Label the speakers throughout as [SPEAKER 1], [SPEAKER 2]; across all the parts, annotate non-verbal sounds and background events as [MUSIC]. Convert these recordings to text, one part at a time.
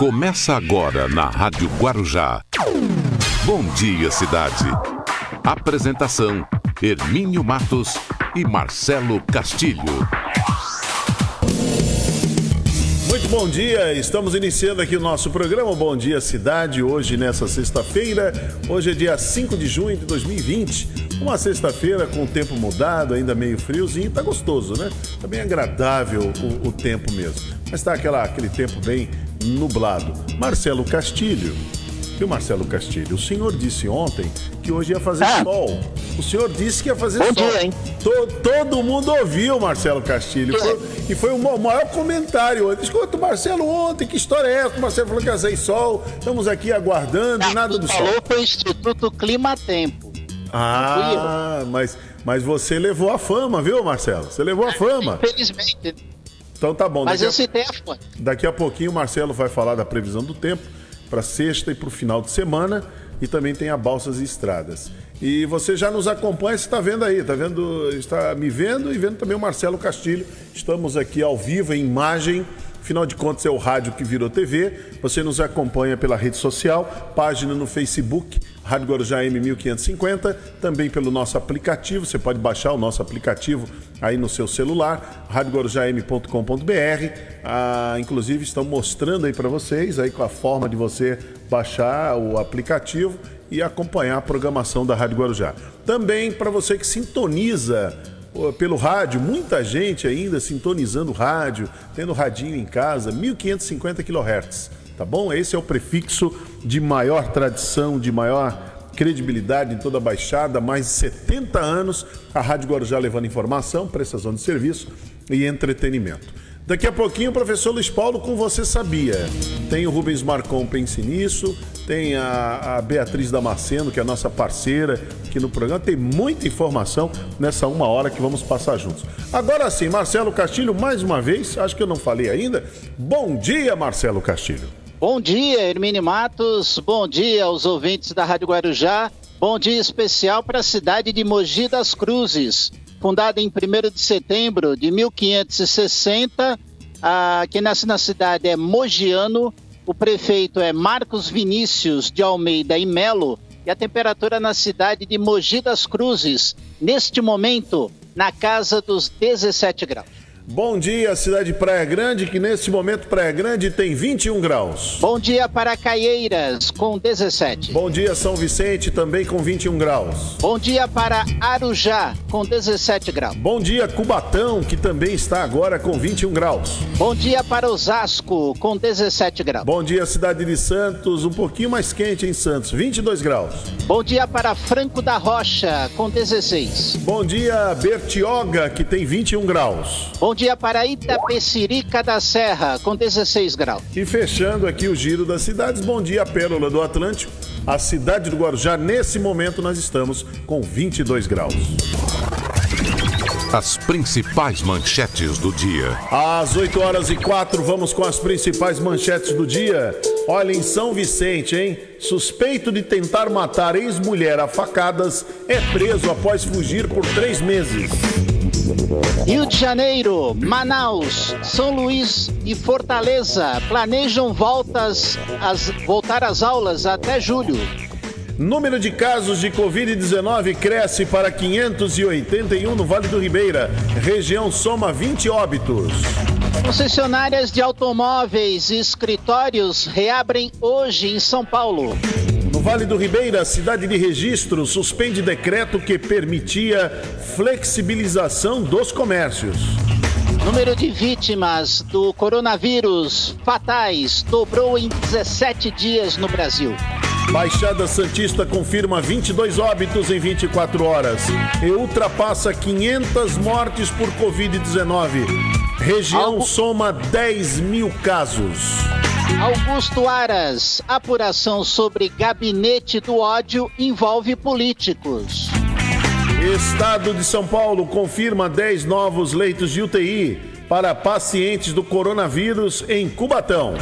[SPEAKER 1] Começa agora na Rádio Guarujá. Bom dia, cidade. Apresentação: Hermínio Matos e Marcelo Castilho.
[SPEAKER 2] Muito bom dia, estamos iniciando aqui o nosso programa Bom Dia Cidade, hoje nessa sexta-feira. Hoje é dia 5 de junho de 2020. Uma sexta-feira com o tempo mudado, ainda meio friozinho, tá gostoso, né? Tá bem agradável o, o tempo mesmo. Mas tá aquela, aquele tempo bem nublado. Marcelo Castilho. Viu, Marcelo Castilho? O senhor disse ontem que hoje ia fazer ah. sol. O senhor disse que ia fazer
[SPEAKER 3] Bom
[SPEAKER 2] sol.
[SPEAKER 3] Dia, hein?
[SPEAKER 2] Todo, todo mundo ouviu, Marcelo Castilho. Foi, e foi o maior comentário. Escuta, Marcelo, ontem, que história é essa? O Marcelo falou que ia fazer sol. Estamos aqui aguardando e nada do sol.
[SPEAKER 3] falou foi o Instituto Clima Tempo.
[SPEAKER 2] Ah, mas, mas você levou a fama, viu, Marcelo? Você levou a fama.
[SPEAKER 3] Infelizmente.
[SPEAKER 2] Então tá bom.
[SPEAKER 3] Mas eu citei a fonte.
[SPEAKER 2] Daqui a pouquinho o Marcelo vai falar da previsão do tempo para sexta e para o final de semana e também tem a Balsas e Estradas. E você já nos acompanha, você está vendo aí, está vendo, está me vendo e vendo também o Marcelo Castilho. Estamos aqui ao vivo em imagem. Afinal de contas, é o rádio que virou TV. Você nos acompanha pela rede social, página no Facebook, Rádio Guarujá M1550, também pelo nosso aplicativo. Você pode baixar o nosso aplicativo aí no seu celular, radioguarujam.com.br. Ah, inclusive, estão mostrando aí para vocês aí com a forma de você baixar o aplicativo e acompanhar a programação da Rádio Guarujá. Também para você que sintoniza pelo rádio, muita gente ainda sintonizando rádio, tendo radinho em casa, 1550 kHz, tá bom? Esse é o prefixo de maior tradição, de maior credibilidade em toda a Baixada, mais de 70 anos, a Rádio Guarujá levando informação, prestação de serviço e entretenimento. Daqui a pouquinho, o professor Luiz Paulo com Você Sabia. Tem o Rubens Marcon Pense Nisso, tem a, a, Beatriz Damasceno, que é a nossa parceira aqui no programa. Tem muita informação nessa uma hora que vamos passar juntos. Agora sim, Marcelo Castilho, mais uma vez, acho que eu não falei ainda. Bom dia, Marcelo Castilho.
[SPEAKER 3] Bom dia, Hermine Matos. Bom dia aos ouvintes da Rádio Guarujá. Bom dia especial para a cidade de Mogi das Cruzes fundada em 1 de setembro de 1560. Ah, quem nasce na cidade é Mogiano, o prefeito é Marcos Vinícius de Almeida e Melo, e a temperatura na cidade de Mogi das Cruzes, neste momento, na casa dos 17 graus.
[SPEAKER 2] Bom dia, cidade de Praia Grande, que nesse momento Praia Grande tem 21 graus.
[SPEAKER 3] Bom dia para Caieiras, com 17.
[SPEAKER 2] Bom dia, São Vicente, também com 21 graus.
[SPEAKER 3] Bom dia para Arujá, com 17 graus.
[SPEAKER 2] Bom dia, Cubatão, que também está agora com 21 graus.
[SPEAKER 3] Bom dia para Osasco, com 17 graus.
[SPEAKER 2] Bom dia, cidade de Santos, um pouquinho mais quente em Santos, 22 graus.
[SPEAKER 3] Bom dia para Franco da Rocha, com 16.
[SPEAKER 2] Bom dia, Bertioga, que tem 21 graus.
[SPEAKER 3] Bom dia para Itapecirica da Serra, com 16 graus.
[SPEAKER 2] E fechando aqui o giro das cidades, bom dia, Pérola do Atlântico. A cidade do Guarujá, nesse momento, nós estamos com 22 graus.
[SPEAKER 1] As principais manchetes do dia.
[SPEAKER 2] Às 8 horas e 4, vamos com as principais manchetes do dia. Olha, em São Vicente, hein? Suspeito de tentar matar ex-mulher a facadas é preso após fugir por três meses.
[SPEAKER 3] Rio de Janeiro, Manaus, São Luís e Fortaleza planejam voltas as, voltar às aulas até julho.
[SPEAKER 2] Número de casos de Covid-19 cresce para 581 no Vale do Ribeira. Região soma 20 óbitos.
[SPEAKER 3] Concessionárias de automóveis e escritórios reabrem hoje em São Paulo.
[SPEAKER 2] Vale do Ribeira, cidade de registro suspende decreto que permitia flexibilização dos comércios.
[SPEAKER 3] Número de vítimas do coronavírus fatais dobrou em 17 dias no Brasil.
[SPEAKER 2] Baixada Santista confirma 22 óbitos em 24 horas e ultrapassa 500 mortes por Covid-19. Região Algo... soma 10 mil casos.
[SPEAKER 3] Augusto Aras, apuração sobre gabinete do ódio envolve políticos.
[SPEAKER 2] Estado de São Paulo confirma 10 novos leitos de UTI para pacientes do coronavírus em Cubatão.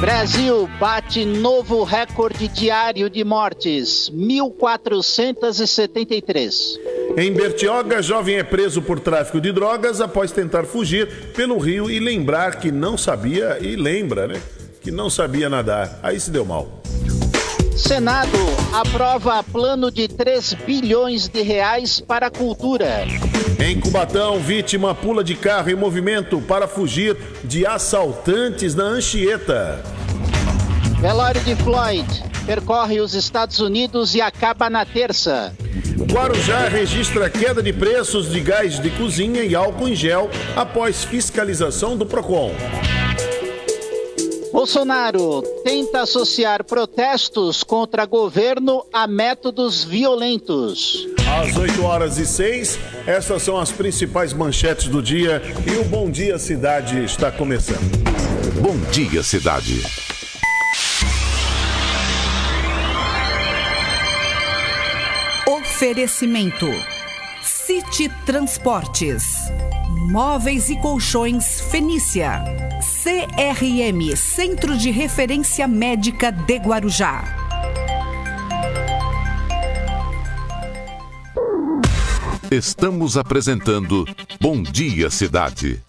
[SPEAKER 3] Brasil bate novo recorde diário de mortes, 1.473.
[SPEAKER 2] Em Bertioga, jovem é preso por tráfico de drogas após tentar fugir pelo rio e lembrar que não sabia e lembra, né? que não sabia nadar. Aí se deu mal.
[SPEAKER 3] Senado aprova plano de 3 bilhões de reais para a cultura.
[SPEAKER 2] Em Cubatão, vítima pula de carro em movimento para fugir de assaltantes na Anchieta.
[SPEAKER 3] Velório de Floyd percorre os Estados Unidos e acaba na terça.
[SPEAKER 2] Guarujá registra queda de preços de gás de cozinha e álcool em gel após fiscalização do Procon.
[SPEAKER 3] Bolsonaro tenta associar protestos contra governo a métodos violentos.
[SPEAKER 2] Às 8 horas e 6, essas são as principais manchetes do dia e o Bom Dia Cidade está começando.
[SPEAKER 1] Bom Dia Cidade.
[SPEAKER 4] Oferecimento: City Transportes, Móveis e Colchões Fenícia, CRM Centro de Referência Médica de Guarujá.
[SPEAKER 1] Estamos apresentando Bom Dia Cidade.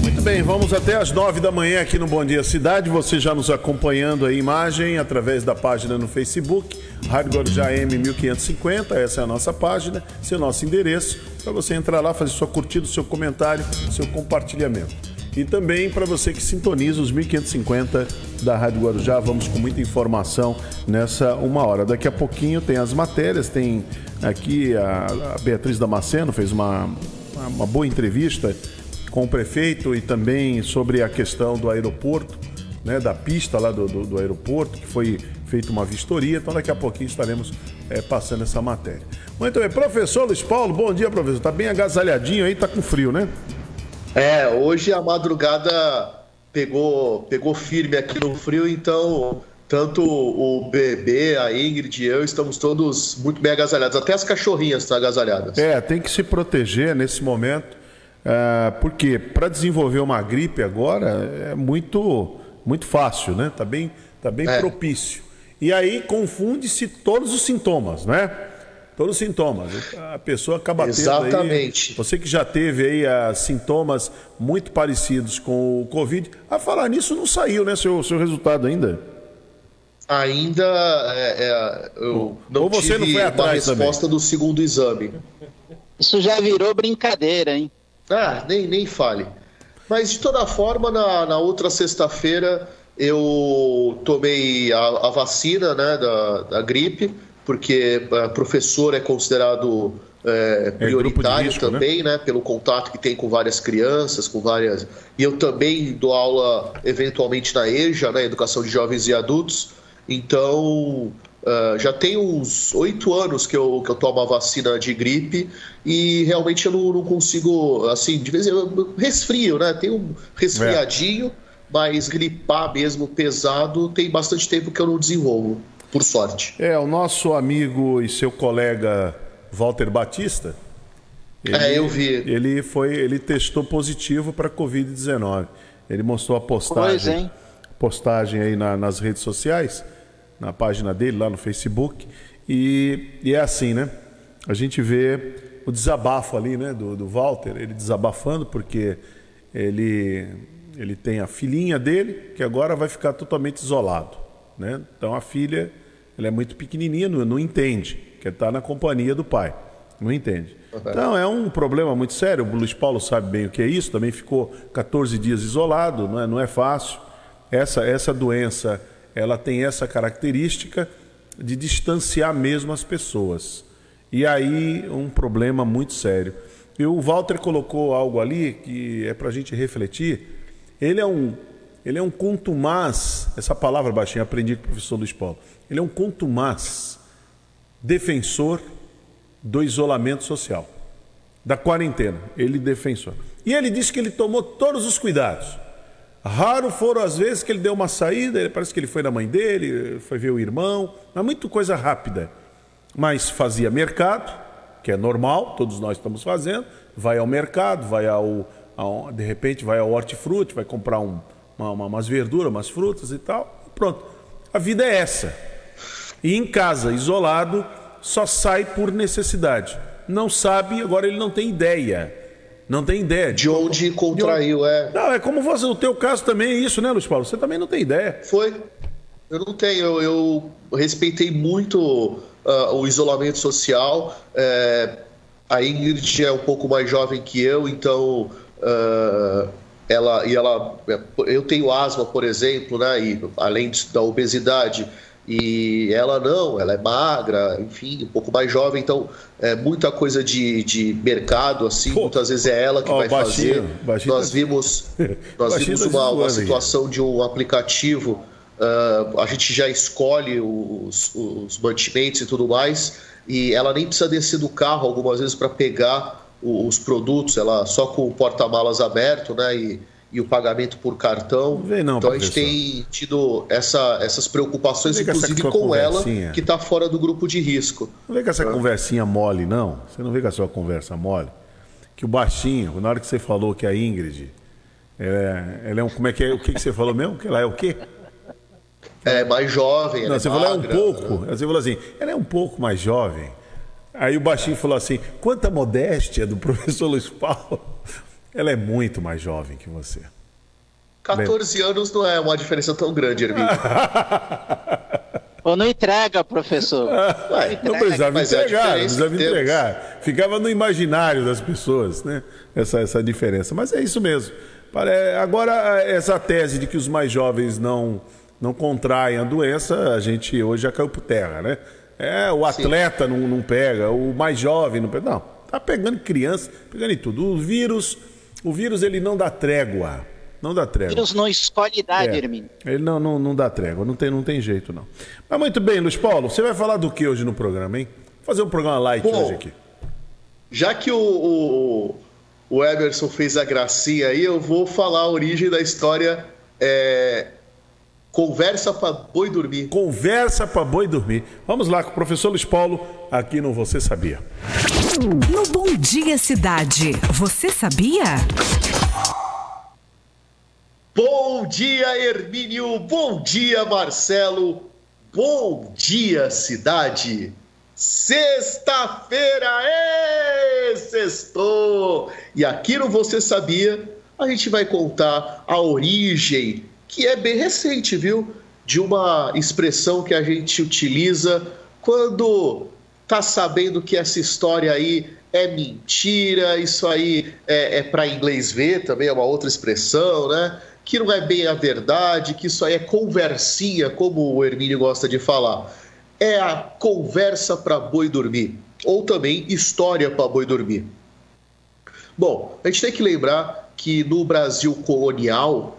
[SPEAKER 2] Muito bem, vamos até às 9 da manhã aqui no Bom Dia Cidade. Você já nos acompanhando a imagem através da página no Facebook, Rádio Guarujá M 1550. Essa é a nossa página, esse é o nosso endereço. Para você entrar lá, fazer sua curtida, seu comentário, seu compartilhamento. E também para você que sintoniza os 1550 da Rádio Guarujá, vamos com muita informação nessa uma hora. Daqui a pouquinho tem as matérias, tem aqui a, a Beatriz Damasceno fez uma, uma boa entrevista com o prefeito e também sobre a questão do aeroporto, né, da pista lá do, do, do aeroporto, que foi feita uma vistoria. Então daqui a pouquinho estaremos é, passando essa matéria. Muito bem, professor Luiz Paulo, bom dia, professor. Tá bem agasalhadinho aí, tá com frio, né?
[SPEAKER 5] É, hoje a madrugada pegou, pegou firme aqui no frio, então tanto o bebê, a Ingrid e eu estamos todos muito bem agasalhados. Até as cachorrinhas estão agasalhadas.
[SPEAKER 2] É, tem que se proteger nesse momento. É, porque para desenvolver uma gripe agora é muito, muito fácil, né? Tá bem, tá bem é. propício. E aí confunde-se todos os sintomas, né? Todos os sintomas. A pessoa acaba tendo
[SPEAKER 5] Exatamente.
[SPEAKER 2] Aí, você que já teve aí uh, sintomas muito parecidos com o Covid. A falar nisso não saiu, né? Seu, seu resultado ainda?
[SPEAKER 5] Ainda é, é, eu não
[SPEAKER 2] Ou você
[SPEAKER 5] tive
[SPEAKER 2] não foi atrás
[SPEAKER 5] uma resposta
[SPEAKER 2] também.
[SPEAKER 5] do segundo exame.
[SPEAKER 3] Isso já virou brincadeira, hein?
[SPEAKER 5] Ah, nem, nem fale. Mas de toda forma, na, na outra sexta-feira eu tomei a, a vacina né, da, da, gripe, porque uh, professor é considerado é, prioritário é risco, também, né? né? Pelo contato que tem com várias crianças, com várias. E eu também dou aula eventualmente na EJA, né? Educação de Jovens e Adultos. Então Uh, já tem uns oito anos que eu, que eu tomo a vacina de gripe e realmente eu não, não consigo, assim, de vez em quando, resfrio, né? Tem um resfriadinho, é. Mas gripar mesmo pesado tem bastante tempo que eu não desenvolvo, por sorte.
[SPEAKER 2] É, o nosso amigo e seu colega Walter Batista.
[SPEAKER 5] Ele, é, eu vi.
[SPEAKER 2] Ele foi, ele testou positivo para Covid-19. Ele mostrou a postagem, pois, postagem aí na, nas redes sociais na página dele, lá no Facebook. E, e, é assim, né? A gente vê o desabafo ali, né, do, do Walter, ele desabafando, porque ele, ele tem a filhinha dele, que agora vai ficar totalmente isolado. Né? Então a filha, ela é muito pequenininha, não, não entende, quer estar na companhia do pai, não entende. Então é um problema muito sério, o Luiz Paulo sabe bem o que é isso, também ficou 14 dias isolado, não é, não é fácil. Essa, essa doença ela tem essa característica de distanciar mesmo as pessoas. E aí um problema muito sério. E o Walter colocou algo ali que é para a gente refletir. Ele é um ele é um contumaz, essa palavra baixinha aprendi com o professor Luiz Paulo. Ele é um contumaz defensor do isolamento social, da quarentena. Ele defensor. E ele disse que ele tomou todos os cuidados. Raro foram as vezes que ele deu uma saída, parece que ele foi na mãe dele, foi ver o irmão, mas muito coisa rápida. Mas fazia mercado, que é normal, todos nós estamos fazendo, vai ao mercado, vai ao de repente vai ao hortifruti, vai comprar um, uma, umas verduras, umas frutas e tal, pronto. A vida é essa. E em casa, isolado, só sai por necessidade. Não sabe, agora ele não tem ideia Não tem ideia.
[SPEAKER 5] De onde contraiu, é.
[SPEAKER 2] Não, é como você, no teu caso também é isso, né, Luiz Paulo? Você também não tem ideia.
[SPEAKER 5] Foi. Eu não tenho. Eu, eu respeitei muito uh, o isolamento social. É, a Ingrid é um pouco mais jovem que eu, então uh, ela e ela. Eu tenho asma, por exemplo, né? E além da obesidade e ela não, ela é magra, enfim, um pouco mais jovem, então é muita coisa de, de mercado, assim, Pô, muitas vezes é ela que ó, vai baixinho, fazer. Baixinho nós tá- vimos, [LAUGHS] nós vimos tá uma, uma situação de um aplicativo, uh, a gente já escolhe os, os mantimentos e tudo mais, e ela nem precisa descer do carro algumas vezes para pegar os produtos, ela só com o porta-malas aberto, né? E, e o pagamento por cartão.
[SPEAKER 2] Não não,
[SPEAKER 5] então a gente tem tido essa, essas preocupações, inclusive com ela, que está fora do grupo de risco.
[SPEAKER 2] Não vem com essa ah. conversinha mole, não. Você não vê com a sua conversa mole. Que o baixinho, na hora que você falou que a Ingrid, é, ela é um. Como é que é? O que, que você falou mesmo? Que ela é o quê?
[SPEAKER 5] É mais jovem.
[SPEAKER 2] Não,
[SPEAKER 5] é
[SPEAKER 2] você
[SPEAKER 5] magra,
[SPEAKER 2] falou é um pouco. Você falou assim, ela é um pouco mais jovem. Aí o baixinho falou assim: quanta modéstia do [LAUGHS] professor Luiz Paulo. Ela é muito mais jovem que você.
[SPEAKER 5] 14 anos não é uma diferença tão grande, Hermínio. [LAUGHS]
[SPEAKER 3] Ou não entrega, professor.
[SPEAKER 2] Não, entrega, não precisava entregar, não precisava entregar. Ficava no imaginário das pessoas, né? Essa, essa diferença. Mas é isso mesmo. Agora, essa tese de que os mais jovens não, não contraem a doença, a gente hoje já caiu por terra, né? É, o atleta não, não pega, o mais jovem não pega. Não, tá pegando criança, pegando em tudo. O vírus o vírus ele não dá trégua. Não dá trégua. O
[SPEAKER 3] vírus não escolhe idade, é, Hermínio.
[SPEAKER 2] Ele não, não, não dá trégua, não tem, não tem jeito, não. Mas muito bem, Luiz Paulo, você vai falar do que hoje no programa, hein? fazer um programa light Bom, hoje aqui.
[SPEAKER 5] Já que o, o, o Emerson fez a gracinha aí, eu vou falar a origem da história. É, Conversa para boi dormir.
[SPEAKER 2] Conversa para boi dormir. Vamos lá com o professor Luiz Paulo, aqui no Você Sabia.
[SPEAKER 4] No Bom Dia Cidade, você sabia?
[SPEAKER 5] Bom dia, Hermínio. Bom dia, Marcelo. Bom dia, cidade. Sexta-feira, é sextou! E aqui no Você Sabia, a gente vai contar a origem, que é bem recente, viu? De uma expressão que a gente utiliza quando tá sabendo que essa história aí é mentira, isso aí é, é para inglês ver também, é uma outra expressão, né? Que não é bem a verdade, que isso aí é conversinha, como o Hermínio gosta de falar. É a conversa para boi dormir, ou também história para boi dormir. Bom, a gente tem que lembrar que no Brasil colonial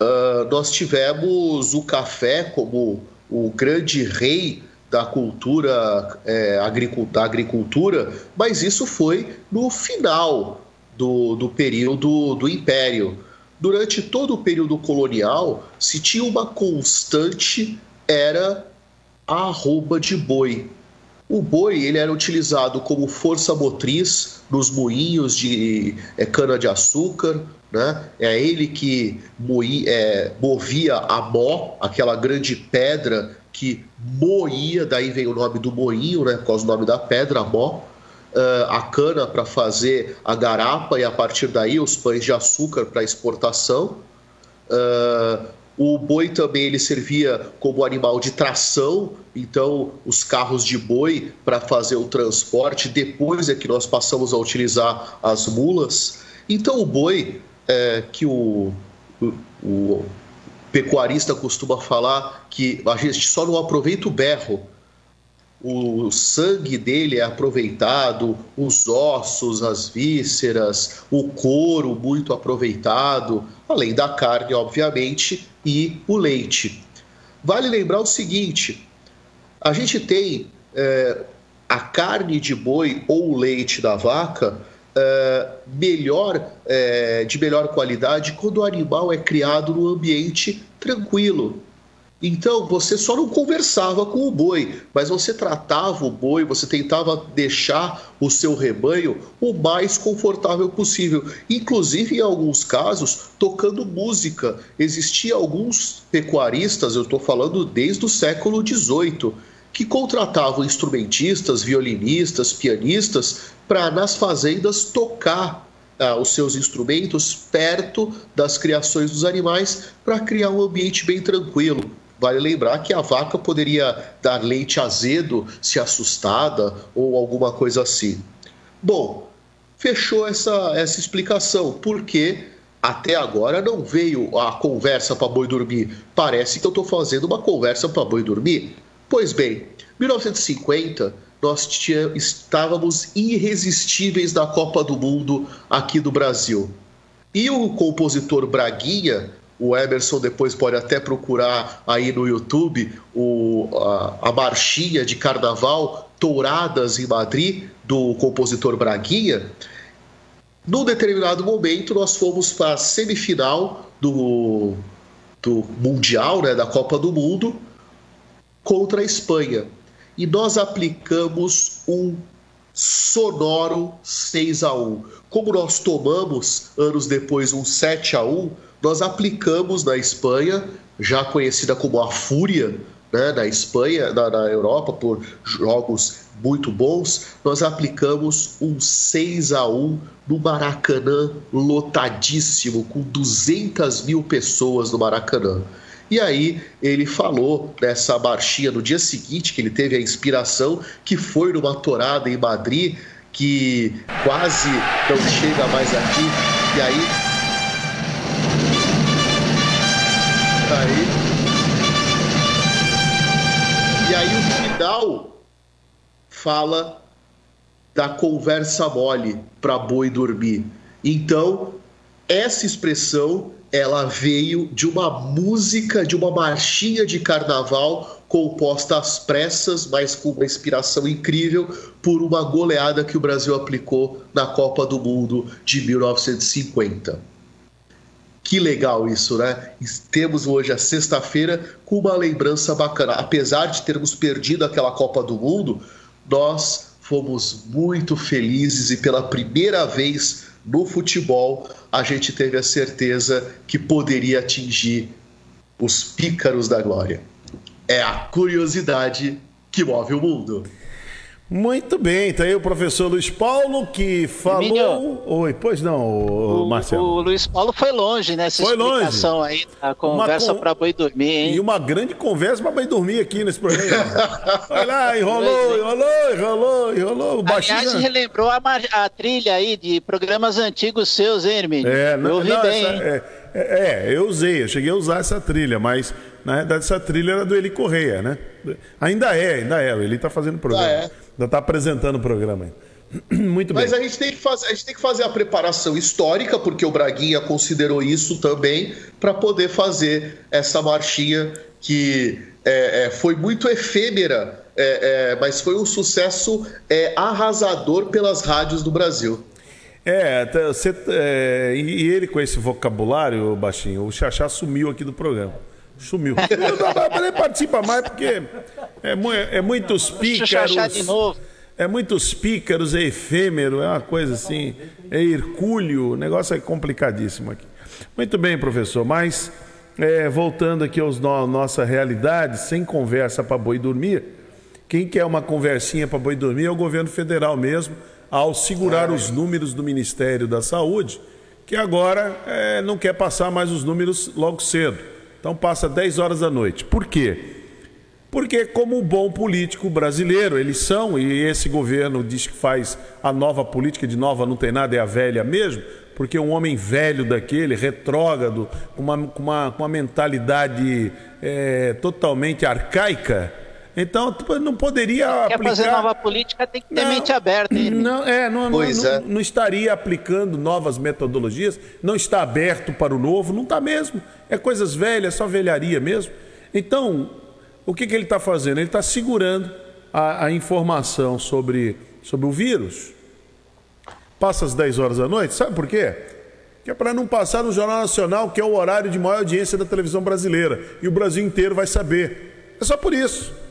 [SPEAKER 5] uh, nós tivemos o café como o grande rei da cultura, é, agricultura, mas isso foi no final do, do período do Império. Durante todo o período colonial, se tinha uma constante, era a arroba de boi. O boi ele era utilizado como força motriz nos moinhos de é, cana-de-açúcar, né? é ele que moía, é, movia a mó, aquela grande pedra que moía, daí vem o nome do moinho, né, por causa do nome da pedra, a mó, uh, a cana para fazer a garapa e a partir daí os pães de açúcar para exportação. Uh, o boi também ele servia como animal de tração, então os carros de boi para fazer o transporte, depois é que nós passamos a utilizar as mulas. Então o boi, é, que o, o, o pecuarista costuma falar que a gente só não aproveita o berro. O sangue dele é aproveitado, os ossos, as vísceras, o couro muito aproveitado, além da carne, obviamente, e o leite. Vale lembrar o seguinte: a gente tem é, a carne de boi ou o leite da vaca é, melhor, é, de melhor qualidade quando o animal é criado no ambiente tranquilo. Então você só não conversava com o boi, mas você tratava o boi, você tentava deixar o seu rebanho o mais confortável possível. Inclusive, em alguns casos, tocando música. Existia alguns pecuaristas, eu estou falando desde o século XVIII, que contratavam instrumentistas, violinistas, pianistas para nas fazendas tocar ah, os seus instrumentos perto das criações dos animais para criar um ambiente bem tranquilo. Vale lembrar que a vaca poderia dar leite azedo se assustada ou alguma coisa assim. Bom, fechou essa, essa explicação, porque até agora não veio a conversa para boi dormir. Parece que eu estou fazendo uma conversa para boi dormir. Pois bem, 1950 nós tinha, estávamos irresistíveis na Copa do Mundo aqui do Brasil. E o compositor Braguinha, o Emerson depois pode até procurar aí no YouTube o, a, a marchinha de carnaval Touradas em Madrid, do compositor Braguinha. Num determinado momento, nós fomos para a semifinal do, do Mundial, né, da Copa do Mundo, contra a Espanha e nós aplicamos um sonoro 6 a 1. Como nós tomamos anos depois um 7 a 1, nós aplicamos na Espanha, já conhecida como a Fúria, né, na Espanha, na, na Europa, por jogos muito bons, nós aplicamos um 6 a 1 no Maracanã lotadíssimo, com 200 mil pessoas no Maracanã. E aí ele falou nessa marchinha no dia seguinte que ele teve a inspiração, que foi numa torada em Madrid, que quase não chega mais aqui. E aí. Aí. E aí o final fala da conversa mole para boi dormir. Então, essa expressão ela veio de uma música, de uma marchinha de carnaval composta às pressas, mas com uma inspiração incrível por uma goleada que o Brasil aplicou na Copa do Mundo de 1950. Que legal isso, né? Temos hoje a sexta-feira com uma lembrança bacana. Apesar de termos perdido aquela Copa do Mundo, nós fomos muito felizes e pela primeira vez no futebol a gente teve a certeza que poderia atingir os pícaros da glória. É a curiosidade que move o mundo.
[SPEAKER 2] Muito bem, tá aí o professor Luiz Paulo que falou. Minho,
[SPEAKER 3] Oi,
[SPEAKER 2] pois não,
[SPEAKER 3] o,
[SPEAKER 2] Marcelo.
[SPEAKER 3] O Luiz Paulo foi longe nessa foi explicação longe. aí, a conversa con... para boi dormir, hein?
[SPEAKER 2] E uma grande conversa para boi dormir aqui nesse programa. Vai lá, enrolou, enrolou, enrolou, enrolou. O
[SPEAKER 3] baixinho. Aliás, relembrou a, a, trilha aí de programas antigos seus, hein, Hermínio?
[SPEAKER 2] É, não, eu ouvi não, bem. Essa, é, é, é, eu usei, eu cheguei a usar essa trilha, mas na verdade essa trilha era do Eli Correia, né? Ainda é, ainda é. Ele está fazendo programa. Ah, é. Ainda está apresentando o programa. [CLEARS THROAT] Muito
[SPEAKER 5] bem.
[SPEAKER 2] Mas
[SPEAKER 5] a gente, tem que fazer, a gente tem que fazer a preparação histórica, porque o Braguinha considerou isso também, para poder fazer essa marchinha que é, é, foi muito efêmera, é, é mas foi um sucesso é, arrasador pelas rádios do Brasil.
[SPEAKER 2] É, você, é, e ele com esse vocabulário, baixinho, o Xaxá sumiu aqui do programa. Sumiu. [LAUGHS] Eu nem participa mais porque é, é muitos pícaros.
[SPEAKER 3] de novo.
[SPEAKER 2] É muitos pícaros, é efêmero, é uma coisa assim, é hercúleo, o negócio é complicadíssimo aqui. Muito bem, professor, mas é, voltando aqui à no, nossa realidade, sem conversa para boi dormir, quem quer uma conversinha para boi dormir é o governo federal mesmo, ao segurar os números do Ministério da Saúde, que agora é, não quer passar mais os números logo cedo. Então passa 10 horas da noite. Por quê? Porque, como bom político brasileiro, eles são, e esse governo diz que faz a nova política, de nova não tem nada, é a velha mesmo, porque um homem velho daquele, retrógrado, com uma, com uma, com uma mentalidade é, totalmente arcaica, então não poderia
[SPEAKER 3] Quer
[SPEAKER 2] aplicar...
[SPEAKER 3] fazer nova política tem que ter não, mente aberta. Hein?
[SPEAKER 2] Não, é, não, não, é. não, estaria aplicando novas metodologias, não está aberto para o novo, não está mesmo. É coisas velhas, só velharia mesmo. Então, o que, que ele está fazendo? Ele está segurando a, a, informação sobre, sobre o vírus. Passa às 10 horas da noite, sabe por quê? Que é para não passar no Jornal Nacional, que é o horário de maior audiência da televisão brasileira. E o Brasil inteiro vai saber. É só por isso.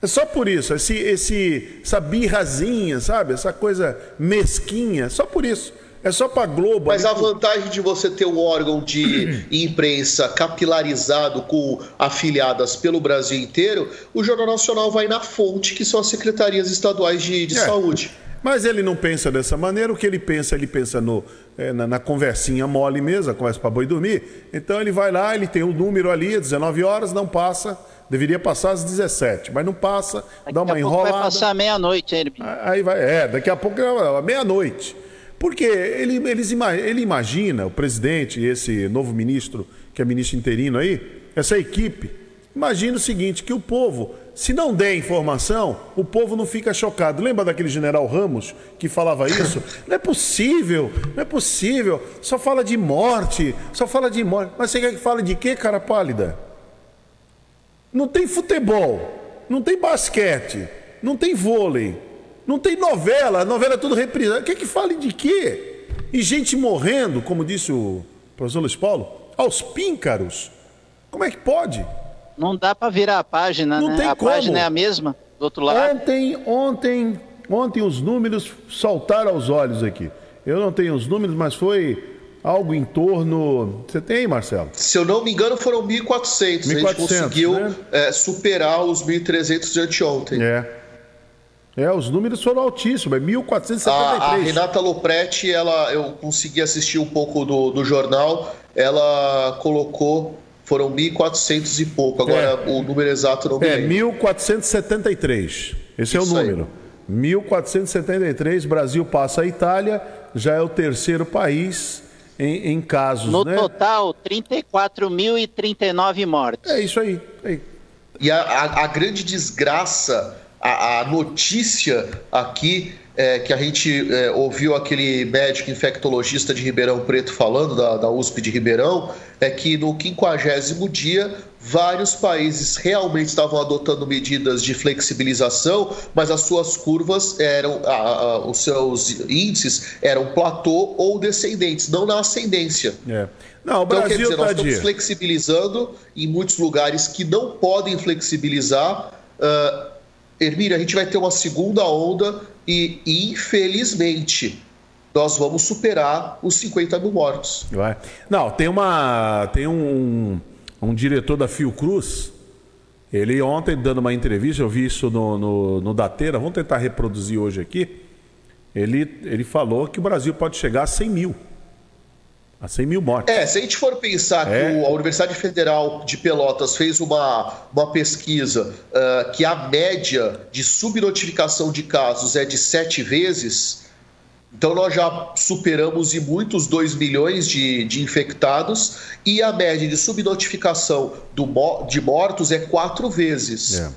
[SPEAKER 2] É só por isso. Esse, esse, essa birrazinha, sabe? Essa coisa mesquinha. Só por isso. É só para Globo.
[SPEAKER 5] Mas a vantagem de você ter um órgão de [CLEARS THROAT] imprensa capilarizado com afiliadas pelo Brasil inteiro, o Jornal Nacional vai na fonte, que são as secretarias estaduais de, de é. saúde.
[SPEAKER 2] Mas ele não pensa dessa maneira, o que ele pensa, ele pensa no, é, na, na, conversinha mole mesmo, a conversa para boi dormir. Então ele vai lá, ele tem o um número ali, 19 horas, não passa, deveria passar às 17, mas não passa, daqui dá uma enrolada.
[SPEAKER 3] Vai passar meia-noite, ele.
[SPEAKER 2] Aí vai, é, daqui a pouco é meia-noite. Porque ele, eles, ele imagina, o presidente e esse novo ministro, que é ministro interino aí, essa equipe, imagina o seguinte, que o povo se não der informação, o povo não fica chocado. Lembra daquele general Ramos que falava isso? Não é possível, não é possível. Só fala de morte, só fala de morte. Mas você quer que fale de quê, cara pálida? Não tem futebol, não tem basquete, não tem vôlei, não tem novela, a novela é tudo reprisada. Quer que fale de quê? E gente morrendo, como disse o professor Luiz Paulo, aos píncaros. Como é que pode?
[SPEAKER 3] Não dá para virar a página,
[SPEAKER 2] não
[SPEAKER 3] né?
[SPEAKER 2] Tem
[SPEAKER 3] a
[SPEAKER 2] como.
[SPEAKER 3] página é a mesma do outro lado.
[SPEAKER 2] Ontem, ontem, ontem os números saltaram aos olhos aqui. Eu não tenho os números, mas foi algo em torno. Você tem, Marcelo?
[SPEAKER 5] Se eu não me engano, foram 1.400. A gente conseguiu né? é, superar os 1.300 de anteontem.
[SPEAKER 2] É. É, os números foram altíssimos, é 1.473.
[SPEAKER 5] A, a Renata Lopretti, ela, eu consegui assistir um pouco do, do jornal, ela colocou foram 1.400 e pouco. Agora é. o número exato não me
[SPEAKER 2] É, 1.473. Esse é o número. Aí. 1.473, Brasil passa a Itália, já é o terceiro país em, em casos.
[SPEAKER 3] No
[SPEAKER 2] né?
[SPEAKER 3] total, 34.039 mortes.
[SPEAKER 2] É isso aí. aí.
[SPEAKER 5] E a, a, a grande desgraça, a, a notícia aqui é, que a gente é, ouviu aquele médico infectologista de Ribeirão Preto falando, da, da USP de Ribeirão, é que no quinquagésimo dia vários países realmente estavam adotando medidas de flexibilização, mas as suas curvas eram, a, a, os seus índices eram platô ou descendentes, não na ascendência.
[SPEAKER 2] É. Não, o Brasil
[SPEAKER 5] então, quer dizer, nós
[SPEAKER 2] tá
[SPEAKER 5] estamos flexibilizando em muitos lugares que não podem flexibilizar. Uh, Hermínia, a gente vai ter uma segunda onda e, infelizmente, nós vamos superar os 50 mil mortos.
[SPEAKER 2] Não, tem uma. Tem um, um diretor da Fiocruz. Ele ontem, dando uma entrevista, eu vi isso no, no, no Dateira, vamos tentar reproduzir hoje aqui. Ele, ele falou que o Brasil pode chegar a 100 mil. A 100 mil mortes.
[SPEAKER 5] É, se a gente for pensar é. que a Universidade Federal de Pelotas fez uma, uma pesquisa uh, que a média de subnotificação de casos é de sete vezes, então nós já superamos e muitos 2 milhões de, de infectados e a média de subnotificação do, de mortos é quatro vezes. É.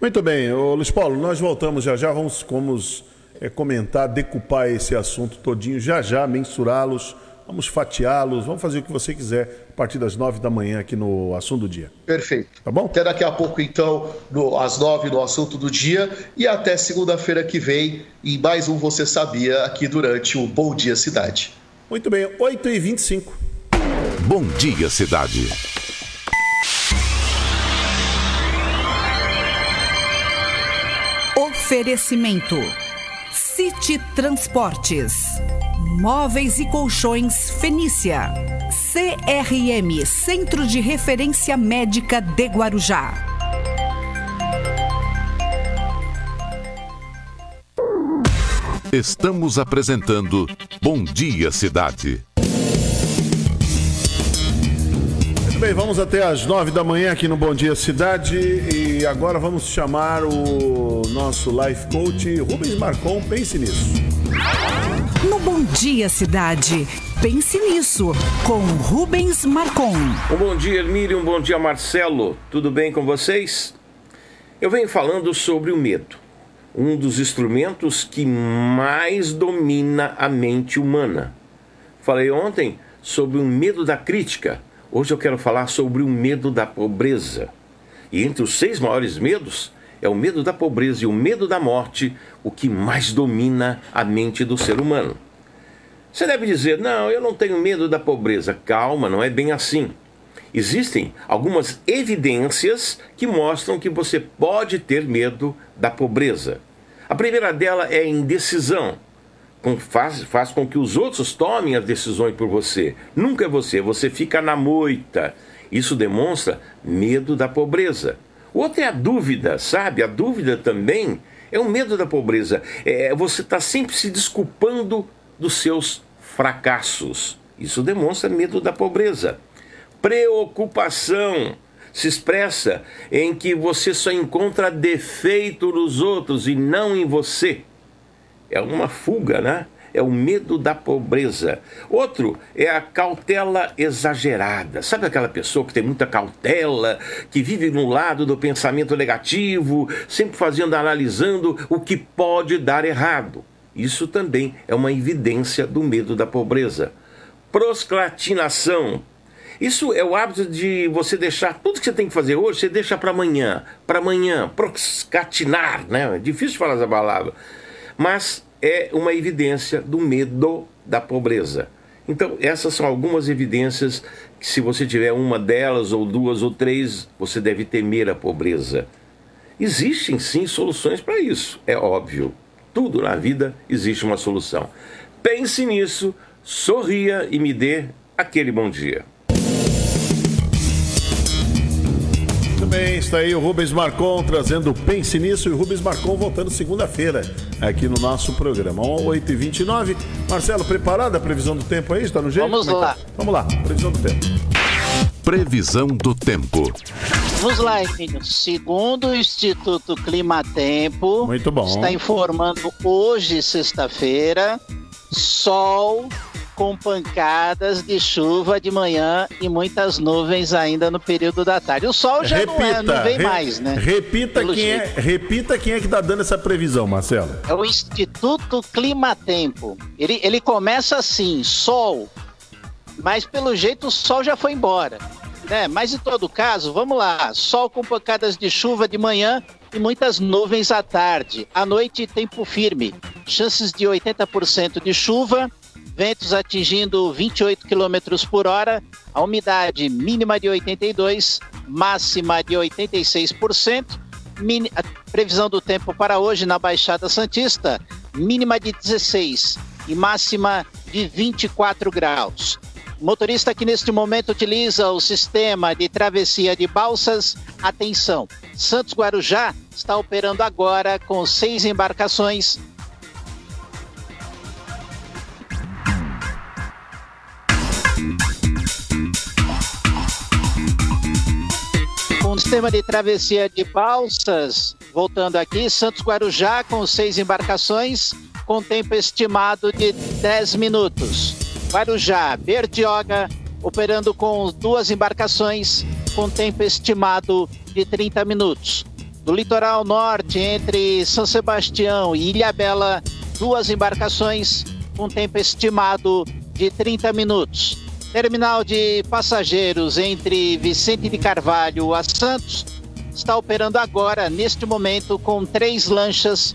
[SPEAKER 2] Muito bem, Ô, Luiz Paulo, nós voltamos já já, vamos, vamos é, comentar, decupar esse assunto todinho, já já mensurá-los Vamos fatiá-los, vamos fazer o que você quiser a partir das nove da manhã aqui no Assunto do Dia.
[SPEAKER 5] Perfeito.
[SPEAKER 2] Tá bom?
[SPEAKER 5] Até daqui a pouco, então, no, às nove no Assunto do Dia. E até segunda-feira que vem, em mais um Você Sabia, aqui durante o Bom Dia Cidade.
[SPEAKER 2] Muito bem, 8h25.
[SPEAKER 1] Bom Dia Cidade.
[SPEAKER 4] Oferecimento: City Transportes. Móveis e Colchões Fenícia. CRM Centro de Referência Médica de Guarujá.
[SPEAKER 1] Estamos apresentando Bom Dia Cidade.
[SPEAKER 2] Muito bem, vamos até às nove da manhã aqui no Bom Dia Cidade e agora vamos chamar o nosso life coach Rubens Marcon. Pense nisso.
[SPEAKER 4] Dia Cidade, pense nisso, com Rubens Marcon.
[SPEAKER 6] Um bom dia, Hermílio, um bom dia, Marcelo. Tudo bem com vocês? Eu venho falando sobre o medo, um dos instrumentos que mais domina a mente humana. Falei ontem sobre o medo da crítica, hoje eu quero falar sobre o medo da pobreza. E entre os seis maiores medos, é o medo da pobreza e o medo da morte o que mais domina a mente do ser humano. Você deve dizer: não, eu não tenho medo da pobreza. Calma, não é bem assim. Existem algumas evidências que mostram que você pode ter medo da pobreza. A primeira dela é a indecisão. Faz, faz com que os outros tomem as decisões por você. Nunca é você, você fica na moita. Isso demonstra medo da pobreza. Outra é a dúvida, sabe? A dúvida também É o medo da pobreza. É, você está sempre se desculpando dos seus fracassos. Isso demonstra medo da pobreza. Preocupação se expressa em que você só encontra defeito nos outros e não em você. É uma fuga, né? É o medo da pobreza. Outro é a cautela exagerada. Sabe aquela pessoa que tem muita cautela, que vive no lado do pensamento negativo, sempre fazendo, analisando o que pode dar errado. Isso também é uma evidência do medo da pobreza. Proscratinação, isso é o hábito de você deixar tudo que você tem que fazer hoje, você deixa para amanhã, para amanhã, procrastininar, né? É difícil falar essa palavra. Mas é uma evidência do medo da pobreza. Então, essas são algumas evidências que, se você tiver uma delas, ou duas, ou três, você deve temer a pobreza. Existem sim soluções para isso, é óbvio. Tudo na vida existe uma solução. Pense nisso, sorria e me dê aquele bom dia.
[SPEAKER 2] bem, está aí o Rubens Marcon trazendo Pense Nisso e o Rubens Marcon voltando segunda-feira aqui no nosso programa. 8h29. Marcelo, preparado a previsão do tempo aí? Está no jeito?
[SPEAKER 3] Vamos é lá.
[SPEAKER 2] Tá? Vamos lá, previsão do tempo.
[SPEAKER 1] Previsão do tempo.
[SPEAKER 3] Vamos lá, Emílio. Segundo o Instituto Climatempo,
[SPEAKER 2] Muito bom.
[SPEAKER 3] está informando hoje, sexta-feira, sol com pancadas de chuva de manhã e muitas nuvens ainda no período da tarde. O sol já repita, não, é, não vem
[SPEAKER 2] re,
[SPEAKER 3] mais, né?
[SPEAKER 2] Repita quem, é, repita quem é que está dando essa previsão, Marcelo.
[SPEAKER 3] É o Instituto Climatempo. Ele, ele começa assim, sol, mas pelo jeito o sol já foi embora. Né? Mas em todo caso, vamos lá. Sol com pancadas de chuva de manhã e muitas nuvens à tarde. À noite, tempo firme. Chances de 80% de chuva ventos atingindo 28 km por hora, a umidade mínima de 82, máxima de 86%, mini, a previsão do tempo para hoje na Baixada Santista, mínima de 16 e máxima de 24 graus. O motorista que neste momento utiliza o sistema de travessia de balsas, atenção, Santos Guarujá está operando agora com seis embarcações um sistema de travessia de balsas, voltando aqui, Santos Guarujá com seis embarcações, com tempo estimado de 10 minutos. Guarujá, Bertioga, operando com duas embarcações, com tempo estimado de 30 minutos. Do litoral norte, entre São Sebastião e Ilhabela, duas embarcações, com tempo estimado de 30 minutos. Terminal de passageiros entre Vicente de Carvalho a Santos está operando agora, neste momento, com três lanchas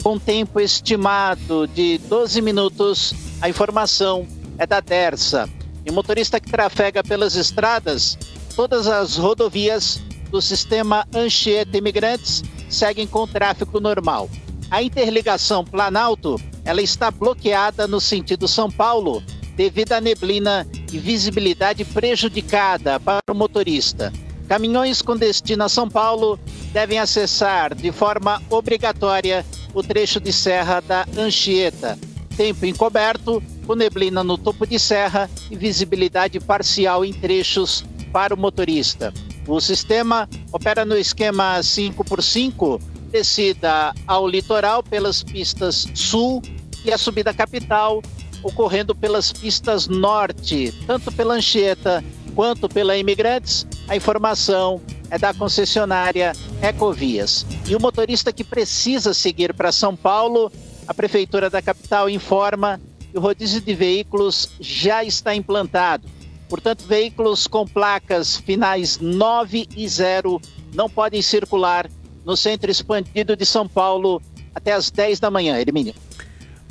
[SPEAKER 3] com tempo estimado de 12 minutos. A informação é da Dersa. E o motorista que trafega pelas estradas, todas as rodovias do sistema Anchieta Imigrantes seguem com tráfego normal. A interligação Planalto, ela está bloqueada no sentido São Paulo, devido à neblina e visibilidade prejudicada para o motorista. Caminhões com destino a São Paulo devem acessar de forma obrigatória o trecho de serra da Anchieta. Tempo encoberto, com neblina no topo de serra e visibilidade parcial em trechos para o motorista. O sistema opera no esquema 5x5, descida ao litoral pelas pistas sul e a subida capital ocorrendo pelas pistas norte, tanto pela Anchieta quanto pela Imigrantes. A informação é da concessionária Ecovias. E o motorista que precisa seguir para São Paulo, a Prefeitura da capital informa que o rodízio de veículos já está implantado. Portanto, veículos com placas finais 9 e 0 não podem circular no centro expandido de São Paulo até as 10 da manhã, Hermínio.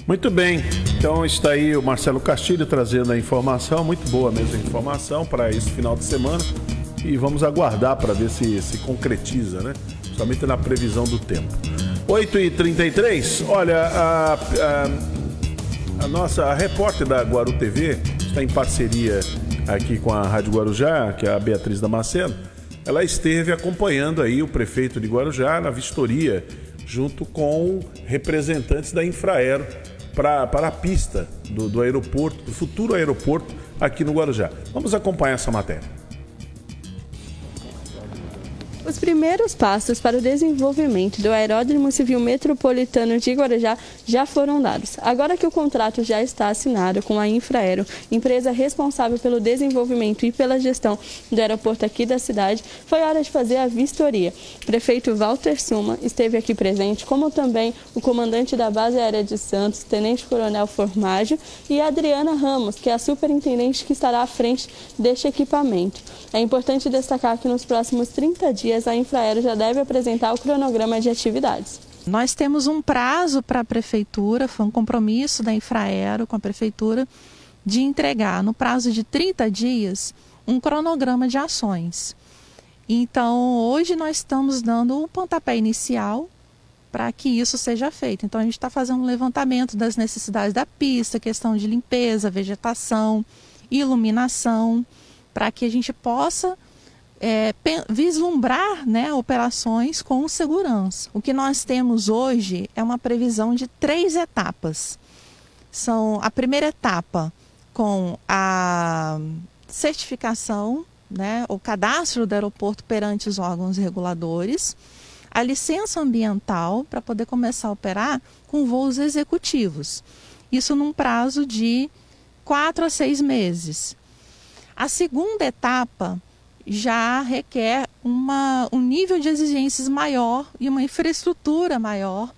[SPEAKER 2] Muito bem, então está aí o Marcelo Castilho trazendo a informação, muito boa mesmo a informação para esse final de semana e vamos aguardar para ver se se concretiza, né? Somente na previsão do tempo. 8h33, olha, a, a, a, nossa a repórter da Guaru TV está em parceria aqui com a Rádio Guarujá, que é a Beatriz Damasceno. Ela esteve acompanhando aí o prefeito de Guarujá na vistoria junto com representantes da Infraero para a pista do, do aeroporto, do futuro aeroporto aqui no Guarujá. Vamos acompanhar essa matéria.
[SPEAKER 7] Os primeiros passos para o desenvolvimento do Aeródromo Civil Metropolitano de Guarujá já foram dados. Agora que o contrato já está assinado com a Infraero, empresa responsável pelo desenvolvimento e pela gestão do aeroporto aqui da cidade, foi hora de fazer a vistoria. O prefeito Walter Suma esteve aqui presente, como também o comandante da Base Aérea de Santos, Tenente Coronel Formaggio, e Adriana Ramos, que é a superintendente que estará à frente deste equipamento. É importante destacar que nos próximos 30 dias a Infraero já deve apresentar o cronograma de atividades.
[SPEAKER 8] Nós temos um prazo para a prefeitura, foi um compromisso da Infraero com a prefeitura de entregar no prazo de 30 dias um cronograma de ações. Então, hoje nós estamos dando o um pontapé inicial para que isso seja feito. Então, a gente está fazendo um levantamento das necessidades da pista, questão de limpeza, vegetação, iluminação, para que a gente possa é, vislumbrar né, operações com segurança. O que nós temos hoje é uma previsão de três etapas. São a primeira etapa com a certificação, né, o cadastro do aeroporto perante os órgãos reguladores, a licença ambiental para poder começar a operar com voos executivos. Isso num prazo de quatro a seis meses. A segunda etapa já requer uma, um nível de exigências maior e uma infraestrutura maior,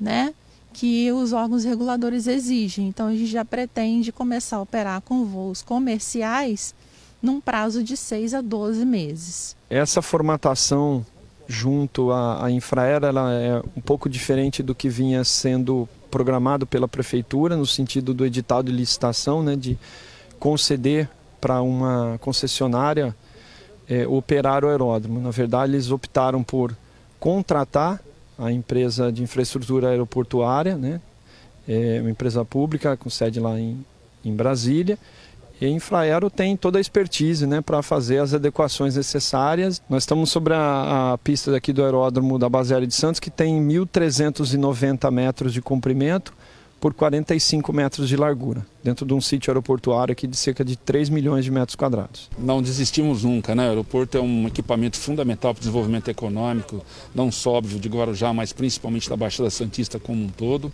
[SPEAKER 8] né? Que os órgãos reguladores exigem. Então a gente já pretende começar a operar com voos comerciais num prazo de 6 a 12 meses.
[SPEAKER 9] Essa formatação junto à, à Infraero ela é um pouco diferente do que vinha sendo programado pela prefeitura no sentido do edital de licitação, né, de conceder para uma concessionária é, operar o aeródromo. Na verdade, eles optaram por contratar a empresa de infraestrutura aeroportuária, né? É uma empresa pública com sede lá em, em Brasília. E a Infraero tem toda a expertise né, para fazer as adequações necessárias. Nós estamos sobre a, a pista daqui do aeródromo da Aérea de Santos, que tem 1.390 metros de comprimento por 45 metros de largura, dentro de um sítio aeroportuário aqui de cerca de 3 milhões de metros quadrados.
[SPEAKER 10] Não desistimos nunca, né? O aeroporto é um equipamento fundamental para o desenvolvimento econômico, não só óbvio de Guarujá, mas principalmente da Baixada Santista como um todo.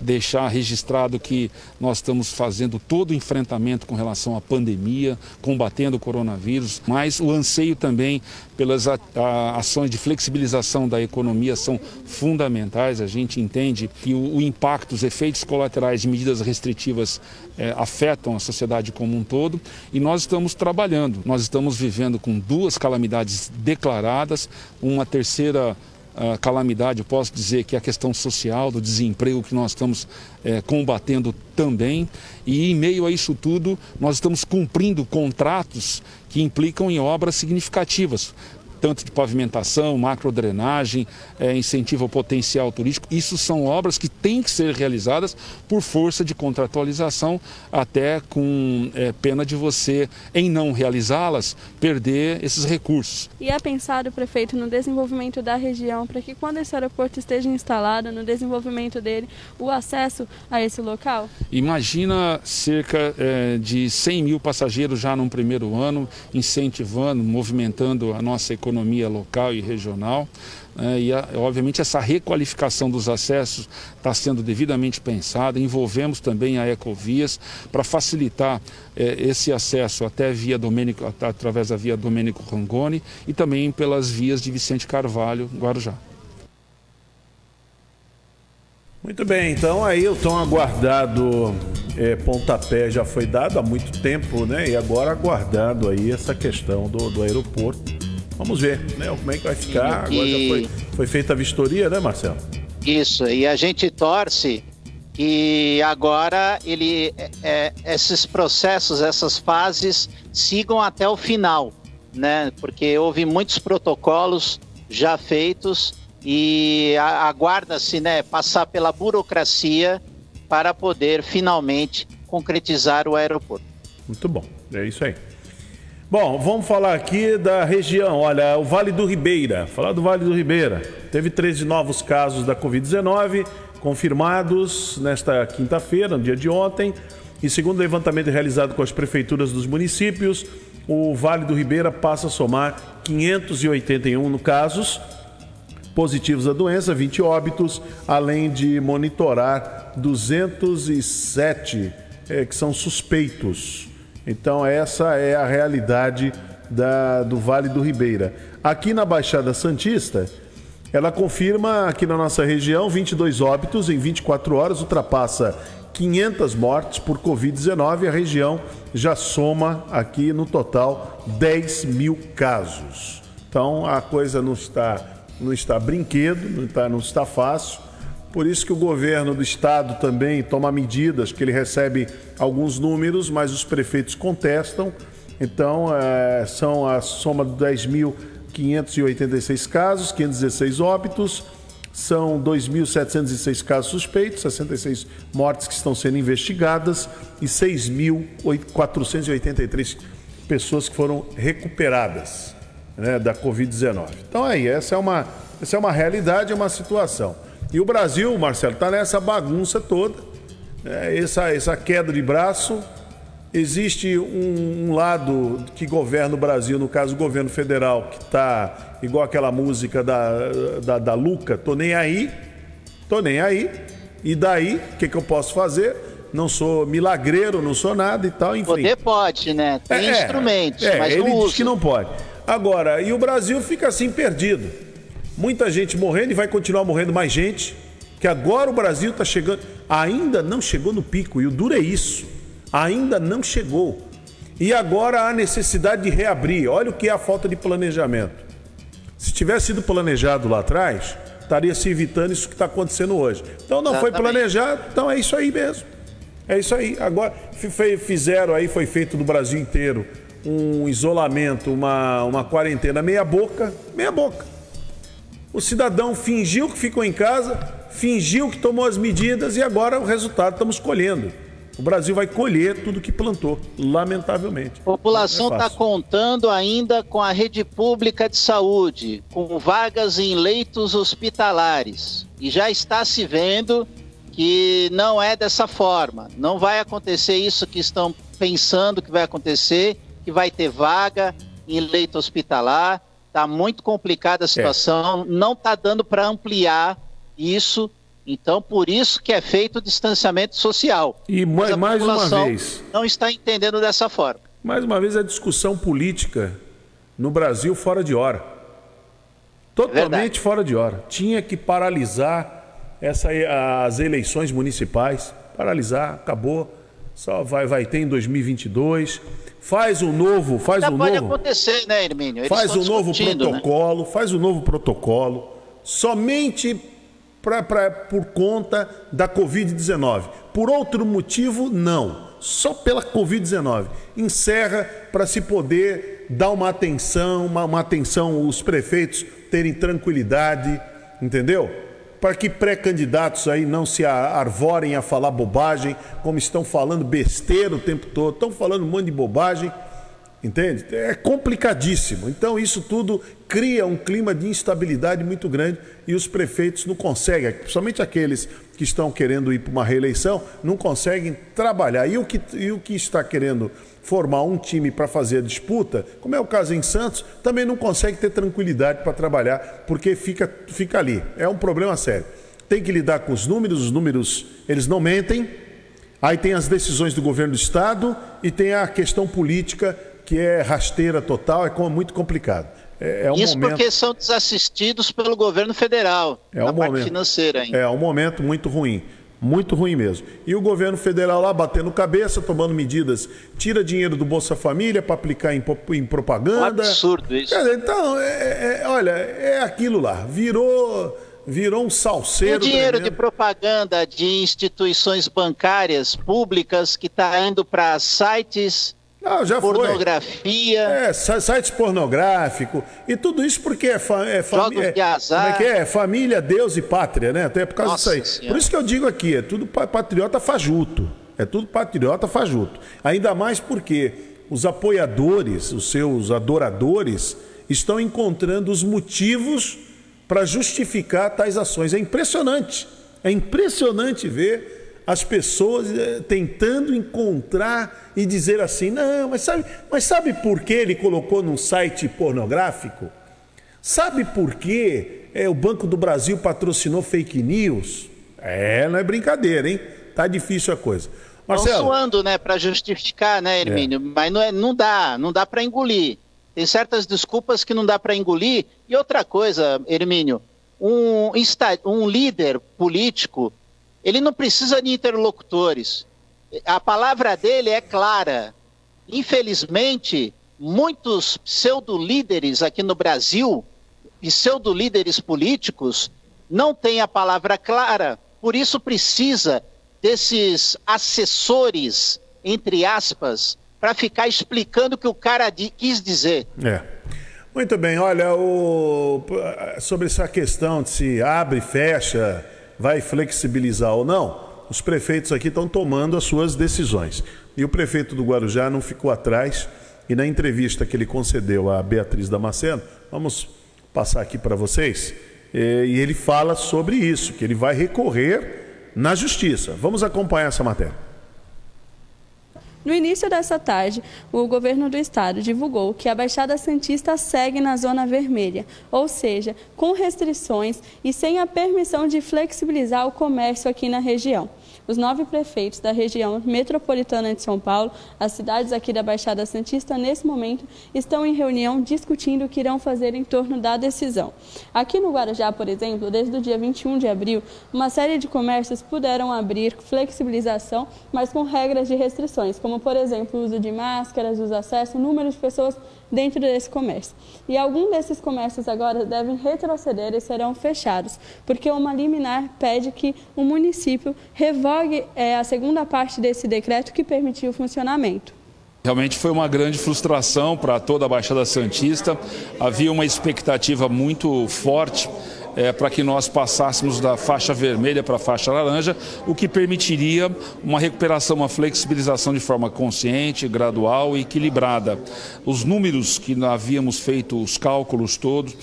[SPEAKER 10] Deixar registrado que nós estamos fazendo todo o enfrentamento com relação à pandemia, combatendo o coronavírus, mas o anseio também pelas ações de flexibilização da economia são fundamentais. A gente entende que o, impacto, os efeitos colaterais de medidas restritivas é, afetam a sociedade como um todo e nós estamos trabalhando. Nós estamos vivendo com duas calamidades declaradas, uma terceira Uh, calamidade, eu posso dizer que é a questão social, do desemprego que nós estamos é, combatendo também. E em meio a isso tudo, nós estamos cumprindo contratos que implicam em obras significativas tanto de pavimentação, macrodrenagem, é, incentivo ao potencial turístico. Isso são obras que têm que ser realizadas por força de contratualização, até com é, pena de você, em não realizá-las, perder esses recursos.
[SPEAKER 7] E é pensado, prefeito, no desenvolvimento da região, para que quando esse aeroporto esteja instalado, no desenvolvimento dele, o acesso a esse local?
[SPEAKER 10] Imagina cerca é, de 100 mil passageiros já num primeiro ano, incentivando, movimentando a nossa economia economia local e regional. Né, e, obviamente, essa requalificação dos acessos está sendo devidamente pensada. Envolvemos também a Ecovias para facilitar é, esse acesso até via Domênico, através da via Domênico Rangoni e também pelas vias de Vicente Carvalho, Guarujá.
[SPEAKER 2] Muito bem, então aí o tão aguardado é, pontapé já foi dado há muito tempo, né? E agora aguardando aí essa questão do, do aeroporto Vamos ver, né? Como é que vai ficar. Agora e... já foi, foi feita a vistoria, né, Marcelo?
[SPEAKER 3] Isso, e a gente torce que agora ele, é, é, esses processos, essas fases sigam até o final, né? Porque houve muitos protocolos já feitos e aguarda-se, né, passar pela burocracia para poder finalmente concretizar o aeroporto.
[SPEAKER 2] Muito bom, é isso aí. Bom, vamos falar aqui da região. Olha, o Vale do Ribeira. Falar do Vale do Ribeira. Teve 13 novos casos da Covid-19 confirmados nesta quinta-feira, no dia de ontem. E segundo o levantamento realizado com as prefeituras dos municípios, o Vale do Ribeira passa a somar 581 casos positivos da doença, 20 óbitos, além de monitorar 207 eh, que são suspeitos. Então, essa é a realidade da, do Vale do Ribeira. Aqui na Baixada Santista, ela confirma aqui na nossa região 22 óbitos em 24 horas, ultrapassa 500 mortes por Covid-19. A região já soma aqui no total 10 mil casos. Então a coisa não está não está brinquedo, não está, não está fácil. Por isso que o governo do estado também toma medidas, que ele recebe alguns números, mas os prefeitos contestam. Então, é, são a soma de 10.586 casos, 516 óbitos, são 2.706 casos suspeitos, 66 mortes que estão sendo investigadas e 6.483 pessoas que foram recuperadas né, da Covid-19. Então aí, essa é uma, essa é uma realidade, é uma situação. E o Brasil, Marcelo, está nessa bagunça toda, né, essa, essa queda de braço. Existe um, um, lado que governa o Brasil, no caso o governo federal, que está igual aquela música da, da, da Luca, tô nem aí, tô nem aí. E daí, o que, que eu posso fazer? não sou milagreiro, não sou nada e tal, enfim.
[SPEAKER 3] Poder pode, né? Tem é, instrumentos, é, mas
[SPEAKER 2] ele
[SPEAKER 3] não
[SPEAKER 2] diz
[SPEAKER 3] usa.
[SPEAKER 2] que não pode. Agora, e o Brasil fica assim perdido. Muita gente morrendo e vai continuar morrendo mais gente. Que agora o Brasil está chegando. Ainda não chegou no pico. E o duro é isso. Ainda não chegou. E agora há necessidade de reabrir. Olha o que é a falta de planejamento. Se tivesse sido planejado lá atrás, estaria se evitando isso que está acontecendo hoje. Então não Exatamente. foi planejado, então é isso aí mesmo. É isso aí. Agora fizeram aí, foi feito no Brasil inteiro um isolamento, uma, uma quarentena meia boca, meia boca. O cidadão fingiu que ficou em casa, fingiu que tomou as medidas e agora o resultado estamos colhendo. O Brasil vai colher tudo que plantou, lamentavelmente.
[SPEAKER 3] A população está é contando ainda com a rede pública de saúde, com vagas em leitos hospitalares. E já está se vendo que não é dessa forma. Não vai acontecer isso que estão pensando que vai acontecer que vai ter vaga em leito hospitalar. Está muito complicada a é. situação, é. não está dando para ampliar isso. Então, por isso que é feito o distanciamento social.
[SPEAKER 2] E mais, mais uma vez.
[SPEAKER 3] Não está entendendo dessa forma.
[SPEAKER 2] Mais uma vez, a discussão política no Brasil fora de hora. Totalmente é fora de hora. Tinha que paralisar essa, as eleições municipais. Paralisar, acabou. Só vai, vai ter em 2022 faz um novo, faz
[SPEAKER 3] Ainda
[SPEAKER 2] um
[SPEAKER 3] pode
[SPEAKER 2] novo.
[SPEAKER 3] acontecer, né, Hermínio? Eles
[SPEAKER 2] faz um novo né? protocolo, né? faz um novo protocolo, somente pra, pra, por conta da Covid-19. Por outro motivo, não. Só pela Covid-19. Encerra para se poder dar uma atenção, uma, uma atenção, os prefeitos terem tranquilidade, entendeu? Para que pré-candidatos aí não se arvorem a falar bobagem, como estão falando besteira o tempo todo, estão falando um monte de bobagem, entende? É complicadíssimo. Então isso tudo cria um clima de instabilidade muito grande e os prefeitos não conseguem, principalmente aqueles que estão querendo ir para uma reeleição, não conseguem trabalhar. E o que, e o que está querendo formar um time para fazer a disputa, como é o caso em Santos, também não consegue ter tranquilidade para trabalhar, porque fica, fica ali. É um problema sério. Tem que lidar com os números, os números eles não mentem. Aí tem as decisões do governo do estado e tem a questão política que é rasteira total, é muito complicado. É,
[SPEAKER 3] é um Isso momento... porque são desassistidos pelo governo federal,
[SPEAKER 2] é um
[SPEAKER 3] parte
[SPEAKER 2] momento...
[SPEAKER 3] financeira ainda.
[SPEAKER 2] É um momento muito ruim. Muito ruim mesmo. E o governo federal lá batendo cabeça, tomando medidas, tira dinheiro do Bolsa Família para aplicar em, em propaganda. Um
[SPEAKER 3] absurdo isso.
[SPEAKER 2] Então, é, é, é, olha, é aquilo lá. Virou, virou um salseiro. O
[SPEAKER 3] dinheiro de propaganda de instituições bancárias públicas que está indo para sites
[SPEAKER 2] não, já
[SPEAKER 3] pornografia.
[SPEAKER 2] Foi. É, sites pornográficos. E tudo isso porque é, fa é família.
[SPEAKER 3] É,
[SPEAKER 2] como é que é? Família, Deus e pátria, né? Até por causa
[SPEAKER 3] Nossa
[SPEAKER 2] disso aí.
[SPEAKER 3] Senhora.
[SPEAKER 2] Por isso que eu digo aqui, é tudo patriota fajuto. É tudo patriota fajuto. Ainda mais porque os apoiadores, os seus adoradores, estão encontrando os motivos para justificar tais ações. É impressionante. É impressionante ver as pessoas eh, tentando encontrar e dizer assim: não, mas sabe, mas sabe por que ele colocou num site pornográfico? Sabe por que é, o Banco do Brasil patrocinou fake news? É, não é brincadeira, hein? Tá difícil a coisa.
[SPEAKER 3] Marcelo. Estão suando, né, para justificar, né, Hermínio? É. Mas não, é, não dá, não dá para engolir. Tem certas desculpas que não dá para engolir. E outra coisa, Hermínio, um, um líder político, ele não precisa de interlocutores. A palavra dele é clara. Infelizmente, muitos pseudo-líderes aqui no Brasil, pseudo-líderes políticos, não têm a palavra clara. Por isso precisa desses assessores, entre aspas, para ficar explicando o que o cara quis dizer.
[SPEAKER 2] É. Muito bem, olha, o... sobre essa questão de se abre, fecha, vai flexibilizar ou não, os prefeitos aqui estão tomando as suas decisões. E o prefeito do Guarujá não ficou atrás e na entrevista que ele concedeu à Beatriz Damasceno, vamos passar aqui para vocês, e ele fala sobre isso, que ele vai recorrer na justiça. Vamos acompanhar essa matéria.
[SPEAKER 7] No início dessa tarde, o governo do estado divulgou que a Baixada Santista segue na zona vermelha, ou seja, com restrições e sem a permissão de flexibilizar o comércio aqui na região. Os nove prefeitos da região metropolitana de São Paulo, as cidades aqui da Baixada Santista, nesse momento, estão em reunião discutindo o que irão fazer em torno da decisão. Aqui no Guarujá, por exemplo, desde o dia 21 de abril, uma série de comércios puderam abrir flexibilização, mas com regras de restrições, como, por exemplo, o uso de máscaras, os acessos, número de pessoas dentro desse comércio. E alguns desses comércios agora devem retroceder e serão fechados, porque uma liminar pede que o município revogue é, a segunda parte desse decreto que permitiu o funcionamento.
[SPEAKER 10] Realmente foi uma grande frustração para toda a Baixada Santista. Havia uma expectativa muito forte é, para que nós passássemos da faixa vermelha para a faixa laranja, o que permitiria uma recuperação, uma flexibilização de forma consciente, gradual e equilibrada. Os números que havíamos feito, os cálculos todos,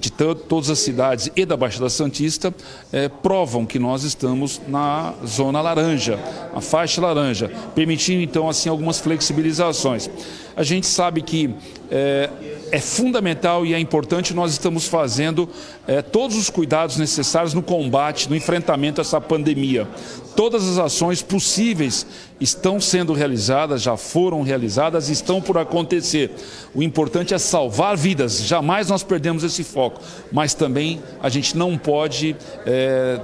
[SPEAKER 10] de todas as cidades e da Baixada Santista é, provam que nós estamos na zona laranja, a faixa laranja, permitindo então assim algumas flexibilizações. A gente sabe que é, é fundamental e é importante nós estamos fazendo é, todos os cuidados necessários no combate, no enfrentamento a essa pandemia. Todas as ações possíveis estão sendo realizadas, já foram realizadas estão por acontecer. O importante é salvar vidas, jamais nós perdemos esse foco, mas também a gente não pode é,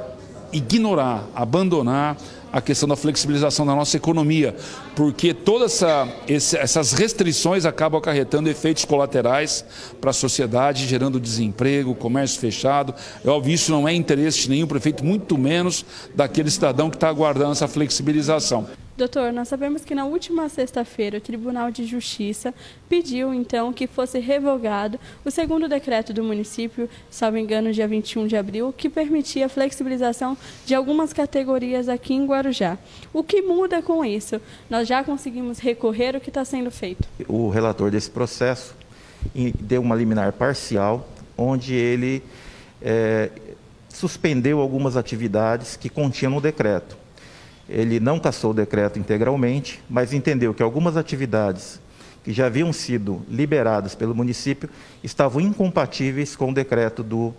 [SPEAKER 10] ignorar, abandonar a questão da flexibilização da nossa economia, porque todas essa, essas restrições acabam acarretando efeitos colaterais para a sociedade, gerando desemprego, comércio fechado. É óbvio, isso não é interesse de nenhum prefeito, muito menos daquele cidadão que está aguardando essa flexibilização.
[SPEAKER 7] Doutor, nós sabemos que na última sexta-feira o Tribunal de Justiça pediu então que fosse revogado o segundo decreto do município, salvo engano, dia 21 de abril, que permitia a flexibilização de algumas categorias aqui em Guarujá. O que muda com isso? Nós já conseguimos recorrer o que está sendo feito?
[SPEAKER 11] O relator desse processo deu uma liminar parcial, onde ele é, suspendeu algumas atividades que continham no decreto ele não cassou o decreto integralmente, mas entendeu que algumas atividades que já haviam sido liberadas pelo município estavam incompatíveis com o decreto do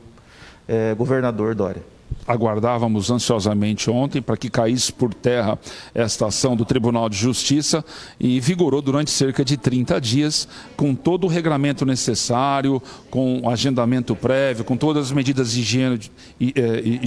[SPEAKER 11] eh, governador Dória
[SPEAKER 10] aguardávamos ansiosamente ontem para que caísse por terra esta ação do Tribunal de Justiça e vigorou durante cerca de 30 dias, com todo o regramento necessário, com agendamento prévio, com todas as medidas higiene, eh,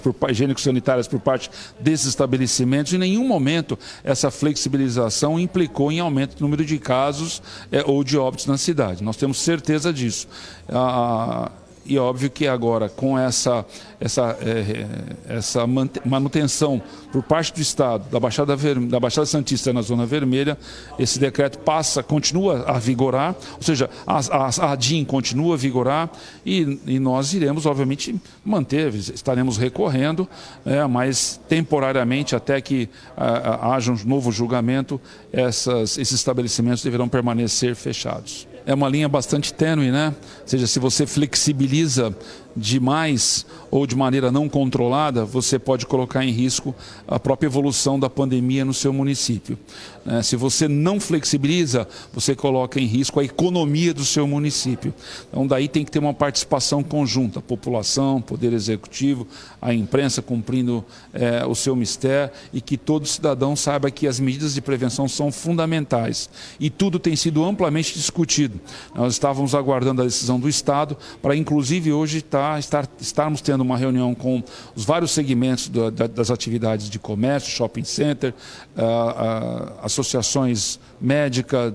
[SPEAKER 10] por, higiênico-sanitárias por parte desses estabelecimentos. Em nenhum momento essa flexibilização implicou em aumento do número de casos eh, ou de óbitos na cidade. Nós temos certeza disso. Ah, e óbvio que agora com essa, essa, é, essa manutenção por parte do Estado da Baixada, da Baixada Santista na Zona Vermelha, esse decreto passa, continua a vigorar, ou seja, a, a, a DIN continua a vigorar e, e, nós iremos, obviamente, manter, estaremos recorrendo, é, mas temporariamente, até que a, haja um novo julgamento, essas, esses estabelecimentos deverão permanecer fechados é uma linha bastante tênue, né? Ou seja, se você flexibiliza demais ou de maneira não controlada, você pode colocar em risco a própria evolução da pandemia no seu município. Né? Se você não flexibiliza, você coloca em risco a economia do seu município. Então, daí tem que ter uma participação conjunta, a população, poder executivo, a imprensa cumprindo é, o seu mistério e que todo cidadão saiba que as medidas de prevenção são fundamentais. E tudo tem sido amplamente discutido. Nós estávamos aguardando a decisão do Estado para, inclusive, hoje estar estar, estarmos tendo uma reunião com os vários segmentos do, da, das atividades de comércio, shopping center, uh, uh, associações médicas,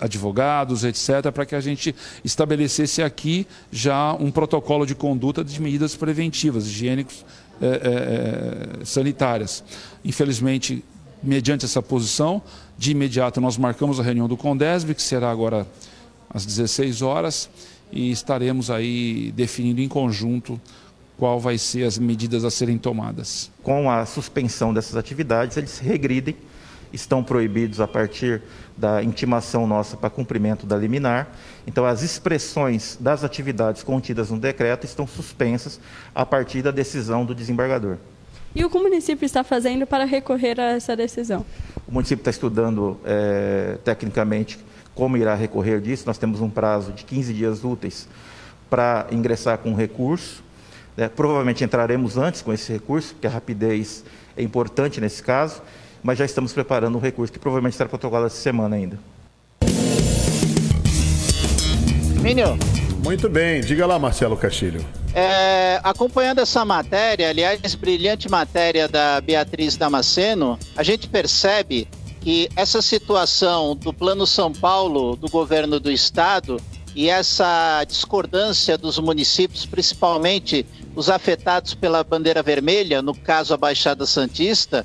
[SPEAKER 10] advogados, etc., para que a gente estabelecesse aqui já um protocolo de conduta de medidas preventivas, higiênicos, eh, eh, sanitárias. Infelizmente, mediante essa posição, de imediato nós marcamos a reunião do Condesb, que será agora às 16 horas, e estaremos aí definindo em conjunto qual vai ser as medidas a serem tomadas.
[SPEAKER 11] Com a suspensão dessas atividades, eles regridem, estão proibidos a partir da intimação nossa para cumprimento da liminar. Então, as expressões das atividades contidas no decreto estão suspensas a partir da decisão do desembargador.
[SPEAKER 7] E o que o município está fazendo para recorrer a essa decisão?
[SPEAKER 11] O município está estudando é, tecnicamente como irá recorrer disso. Nós temos um prazo de 15 dias úteis para ingressar com recurso. Né? Provavelmente entraremos antes com esse recurso, porque a rapidez é importante nesse caso, mas já estamos preparando um recurso que provavelmente será protocolado essa semana ainda.
[SPEAKER 2] Minho. Muito bem, diga lá, Marcelo Castilho.
[SPEAKER 3] É, acompanhando essa matéria, aliás, brilhante matéria da Beatriz Damasceno, a gente percebe que essa situação do Plano São Paulo, do governo do estado, e essa discordância dos municípios, principalmente os afetados pela bandeira vermelha, no caso a Baixada Santista,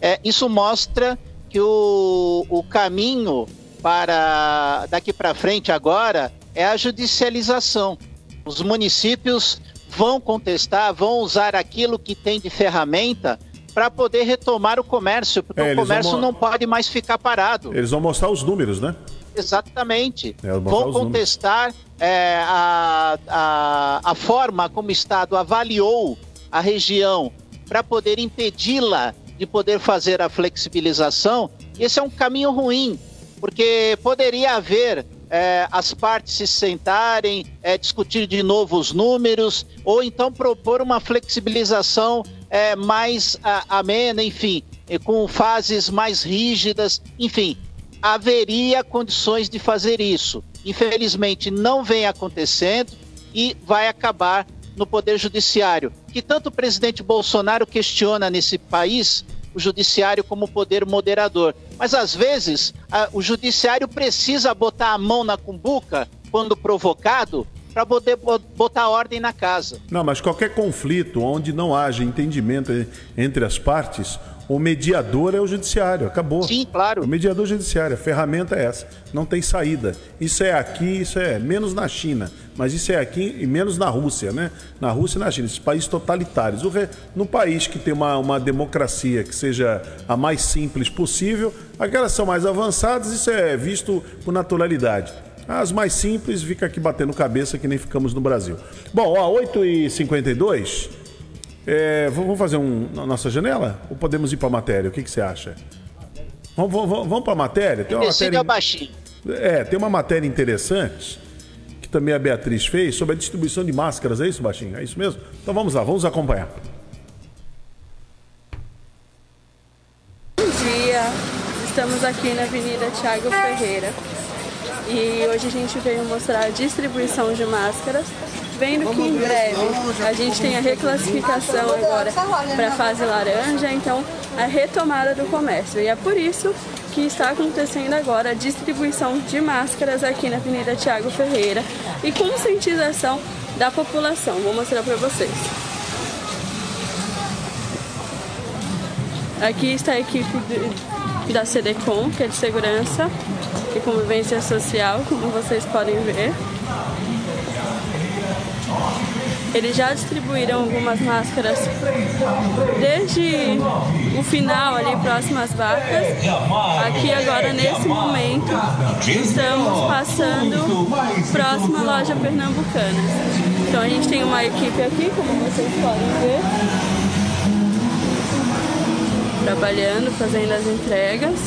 [SPEAKER 3] é, isso mostra que o, o caminho para daqui para frente agora é a judicialização. Os municípios vão contestar, vão usar aquilo que tem de ferramenta para poder retomar o comércio, porque é, o comércio vão... não pode mais ficar parado.
[SPEAKER 2] Eles vão mostrar os números, né?
[SPEAKER 3] Exatamente. É, vão contestar é, a, a, a forma como o Estado avaliou a região para poder impedi-la de poder fazer a flexibilização. Esse é um caminho ruim, porque poderia haver é, as partes se sentarem, é, discutir de novo os números, ou então propor uma flexibilização é, mais a, amena, enfim, com fases mais rígidas, enfim, haveria condições de fazer isso. Infelizmente, não vem acontecendo e vai acabar no Poder Judiciário, que tanto o presidente Bolsonaro questiona nesse país o judiciário como poder moderador. Mas às vezes a, o judiciário precisa botar a mão na cumbuca quando provocado para poder botar ordem na casa.
[SPEAKER 2] Não, mas qualquer conflito onde não haja entendimento entre as partes, o mediador é o judiciário, acabou.
[SPEAKER 3] Sim, claro.
[SPEAKER 2] O mediador judiciário, a ferramenta é essa. Não tem saída. Isso é aqui, isso é menos na China, mas isso é aqui e menos na Rússia, né? Na Rússia e na China, esses países totalitários. O re... No país que tem uma, uma democracia que seja a mais simples possível, aquelas são mais avançadas, isso é visto com naturalidade. As mais simples fica aqui batendo cabeça que nem ficamos no Brasil. Bom, ó, 8h52. É, vamos fazer um, na nossa janela? Ou podemos ir para a matéria? O que, que você acha? Vamos, vamos, vamos para a matéria?
[SPEAKER 3] Tem uma matéria... baixinho.
[SPEAKER 2] É, tem uma matéria interessante que também a Beatriz fez sobre a distribuição de máscaras. É isso, Baixinho? É isso mesmo? Então vamos lá, vamos acompanhar.
[SPEAKER 7] Bom dia, estamos aqui na Avenida Tiago Ferreira e hoje a gente veio mostrar a distribuição de máscaras vendo que em breve a gente tem a reclassificação agora para a fase laranja, então a retomada do comércio. E é por isso que está acontecendo agora a distribuição de máscaras aqui na Avenida Tiago Ferreira e conscientização da população. Vou mostrar para vocês. Aqui está a equipe da CDCOM, que é de segurança e convivência social, como vocês podem ver. Eles já distribuíram algumas máscaras desde o final ali próximo às vacas. Aqui agora nesse momento estamos passando próximo à loja pernambucana. Então a gente tem uma equipe aqui, como vocês podem ver, trabalhando, fazendo as entregas.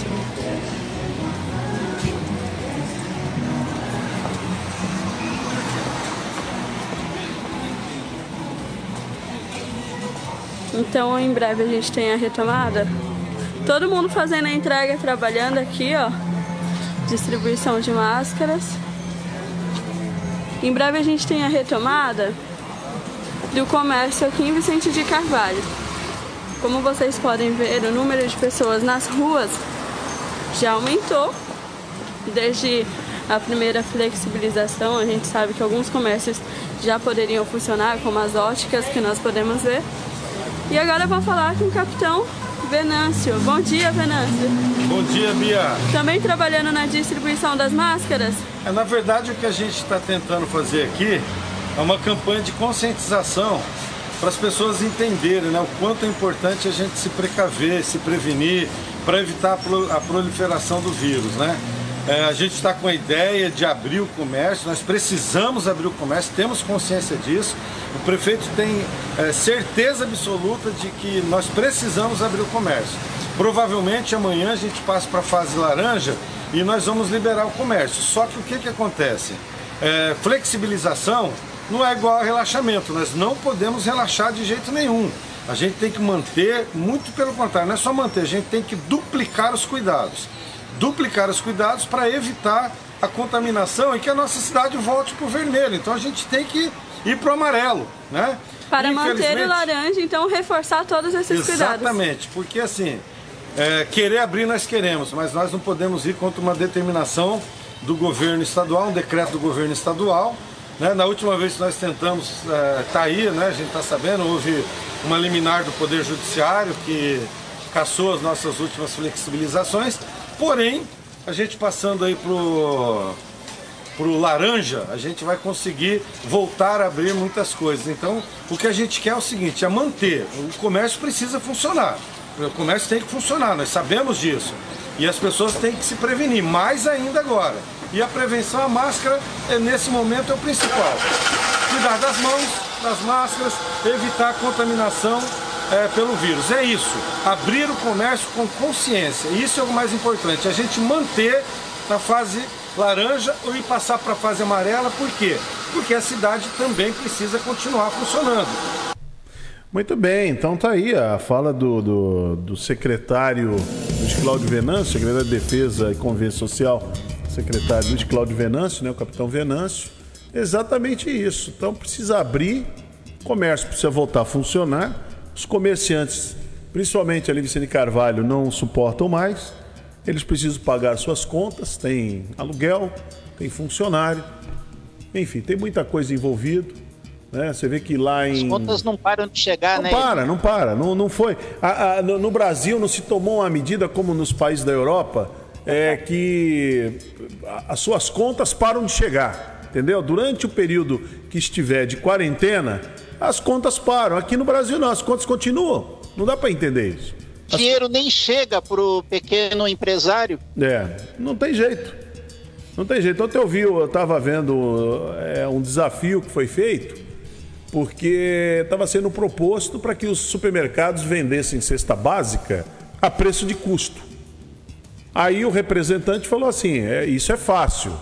[SPEAKER 7] Então, em breve a gente tem a retomada. Todo mundo fazendo a entrega, trabalhando aqui, ó. Distribuição de máscaras. Em breve a gente tem a retomada do comércio aqui em Vicente de Carvalho. Como vocês podem ver, o número de pessoas nas ruas já aumentou desde a primeira flexibilização. A gente sabe que alguns comércios já poderiam funcionar, como as óticas que nós podemos ver. E agora eu vou falar com o capitão Venâncio. Bom dia, Venâncio.
[SPEAKER 12] Bom dia, Bia.
[SPEAKER 7] Também trabalhando na distribuição das máscaras?
[SPEAKER 12] É, na verdade, o que a gente está tentando fazer aqui é uma campanha de conscientização para as pessoas entenderem né, o quanto é importante a gente se precaver, se prevenir, para evitar a proliferação do vírus. Né? É, a gente está com a ideia de abrir o comércio, nós precisamos abrir o comércio, temos consciência disso. O prefeito tem é, certeza absoluta de que nós precisamos abrir o comércio. Provavelmente amanhã a gente passa para a fase laranja e nós vamos liberar o comércio. Só que o que, que acontece? É, flexibilização não é igual a relaxamento. Nós não podemos relaxar de jeito nenhum. A gente tem que manter, muito pelo contrário, não é só manter, a gente tem que duplicar os cuidados. Duplicar os cuidados para evitar a contaminação e que a nossa cidade volte para o vermelho. Então a gente tem que ir para o amarelo, né?
[SPEAKER 7] Para manter o laranja, então reforçar todos esses
[SPEAKER 12] exatamente,
[SPEAKER 7] cuidados.
[SPEAKER 12] Exatamente, porque assim, é, querer abrir nós queremos, mas nós não podemos ir contra uma determinação do governo estadual, um decreto do governo estadual, né? Na última vez que nós tentamos, está é, tá aí, né? a gente está sabendo, houve uma liminar do Poder Judiciário que caçou as nossas últimas flexibilizações, porém, a gente passando aí pro pro laranja, a gente vai conseguir voltar a abrir muitas coisas. Então, o que a gente quer é o seguinte, é manter. O comércio precisa funcionar. O comércio tem que funcionar, nós sabemos disso. E as pessoas têm que se prevenir, mais ainda agora. E a prevenção, a máscara, é, nesse momento é o principal. Cuidar das mãos, das máscaras, evitar a contaminação é, pelo vírus. É isso. Abrir o comércio com consciência. Isso é o mais importante. A gente manter na fase laranja ou ir passar para a fase amarela. Por quê? Porque a cidade também precisa continuar funcionando.
[SPEAKER 2] Muito bem, então tá aí a fala do, do, do secretário Luiz Cláudio Venâncio, secretário de Defesa e Convênio Social secretário Luiz Cláudio Venâncio, né, o capitão Venâncio, exatamente isso. Então precisa abrir, o comércio precisa voltar a funcionar, os comerciantes, principalmente ali Vicente Carvalho, não suportam mais, eles precisam pagar suas contas, tem aluguel, tem funcionário, enfim, tem muita coisa envolvida. Né? Você vê que lá em.
[SPEAKER 3] As contas não param de chegar,
[SPEAKER 2] não
[SPEAKER 3] né?
[SPEAKER 2] Para, não para, não, não foi. A, a, no, no Brasil não se tomou uma medida como nos países da Europa é que as suas contas param de chegar, entendeu? Durante o período que estiver de quarentena, as contas param. Aqui no Brasil não, as contas continuam. Não dá para entender isso.
[SPEAKER 3] As... Dinheiro nem chega para o pequeno empresário.
[SPEAKER 2] É, não tem jeito. Não tem jeito. Ontem eu vi, eu estava vendo é, um desafio que foi feito, porque estava sendo proposto para que os supermercados vendessem cesta básica a preço de custo. Aí o representante falou assim: é, isso é fácil.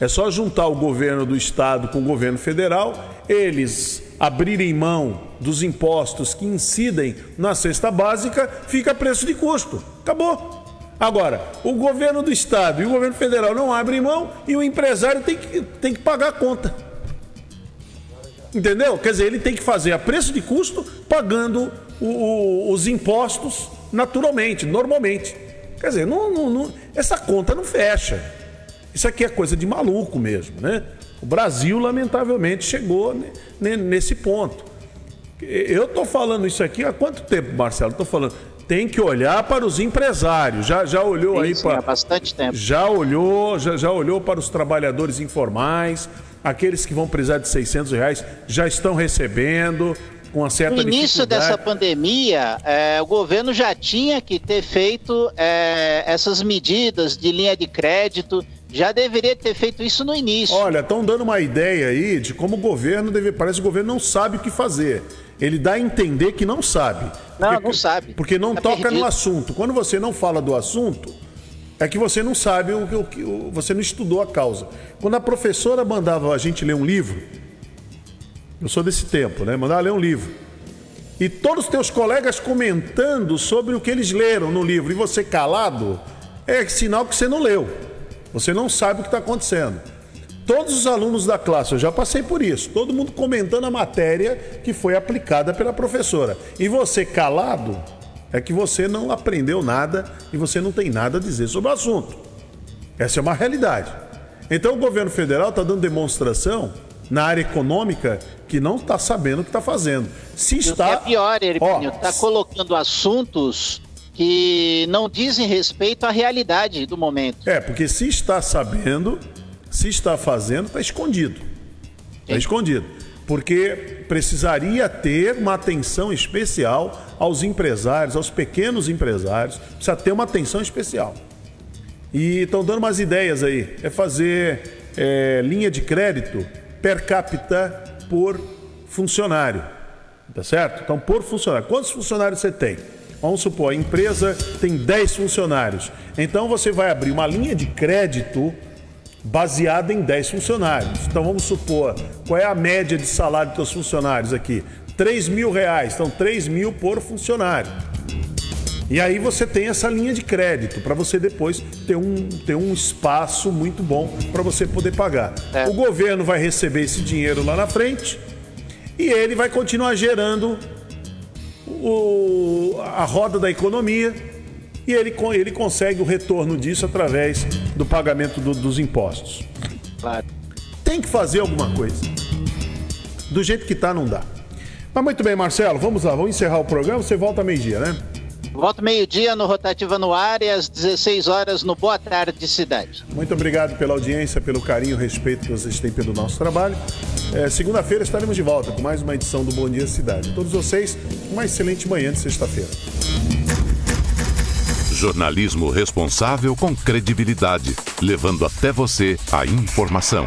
[SPEAKER 2] É só juntar o governo do estado com o governo federal, eles abrirem mão dos impostos que incidem na cesta básica, fica preço de custo. Acabou. Agora, o governo do estado e o governo federal não abrem mão e o empresário tem que, tem que pagar a conta. Entendeu? Quer dizer, ele tem que fazer a preço de custo, pagando o, o, os impostos naturalmente, normalmente. Quer dizer, não, não, não, essa conta não fecha. Isso aqui é coisa de maluco mesmo, né? O Brasil, lamentavelmente, chegou nesse ponto. Eu estou falando isso aqui há quanto tempo, Marcelo? Estou falando. Tem que olhar para os empresários. Já, já olhou aí para.
[SPEAKER 3] Há bastante tempo.
[SPEAKER 2] Já olhou, já, já olhou para os trabalhadores informais, aqueles que vão precisar de 600 reais já estão recebendo com uma certa
[SPEAKER 3] No início dessa pandemia, é, o governo já tinha que ter feito é, essas medidas de linha de crédito, já deveria ter feito isso no início.
[SPEAKER 2] Olha, estão dando uma ideia aí de como o governo deve. Parece que o governo não sabe o que fazer. Ele dá a entender que não sabe.
[SPEAKER 3] Não,
[SPEAKER 2] porque,
[SPEAKER 3] não sabe.
[SPEAKER 2] Porque não
[SPEAKER 3] tá
[SPEAKER 2] toca
[SPEAKER 3] perdido.
[SPEAKER 2] no assunto. Quando você não fala do assunto, é que você não sabe o que o que- o- você não estudou a causa. Quando a professora mandava a gente ler um livro, eu sou desse tempo, né? Mandava ler um livro. E todos os teus colegas comentando sobre o que eles leram no livro e você calado, é sinal que você não leu. Você não sabe o que está acontecendo. Todos os alunos da classe, eu já passei por isso, todo mundo comentando a matéria que foi aplicada pela professora. E você calado, é que você não aprendeu nada e você não tem nada a dizer sobre o assunto. Essa é uma realidade. Então o governo federal está dando demonstração na área econômica que não está sabendo o que está fazendo. Se está.
[SPEAKER 3] é pior, Hermínio, está colocando assuntos que não dizem respeito à realidade do momento.
[SPEAKER 2] É, porque se está sabendo, se está fazendo, está escondido. Está escondido. Porque precisaria ter uma atenção especial aos empresários, aos pequenos empresários. Precisa ter uma atenção especial. E estão dando umas ideias aí. É fazer é, linha de crédito per capita por funcionário. Tá certo? Então, por funcionário. Quantos funcionários você tem? Vamos supor, a empresa tem 10 funcionários. Então, você vai abrir uma linha de crédito baseada em 10 funcionários. Então, vamos supor, qual é a média de salário dos seus funcionários aqui? 3 mil reais. Então, 3 mil por funcionário. E aí você tem essa linha de crédito para você depois ter um, ter um espaço muito bom para você poder pagar. O governo vai receber esse dinheiro lá na frente e ele vai continuar gerando o- a roda da economia e ele, ele consegue o retorno disso através do pagamento do- dos impostos.
[SPEAKER 3] Claro.
[SPEAKER 2] Tem que fazer alguma coisa. Do jeito que tá, não dá. Mas muito bem, Marcelo, vamos lá, vamos encerrar o programa. Você volta meio-dia, né?
[SPEAKER 3] Volto meio-dia no Rotativa no Ar e às 16 horas no Boa Tarde Cidade.
[SPEAKER 2] Muito obrigado pela audiência, pelo carinho e respeito que vocês têm pelo nosso trabalho. É, Segunda-feira estaremos de volta com mais uma edição do Bom Dia Cidade. Todos vocês, uma excelente manhã de sexta-feira.
[SPEAKER 1] Jornalismo responsável com credibilidade, levando até você a informação.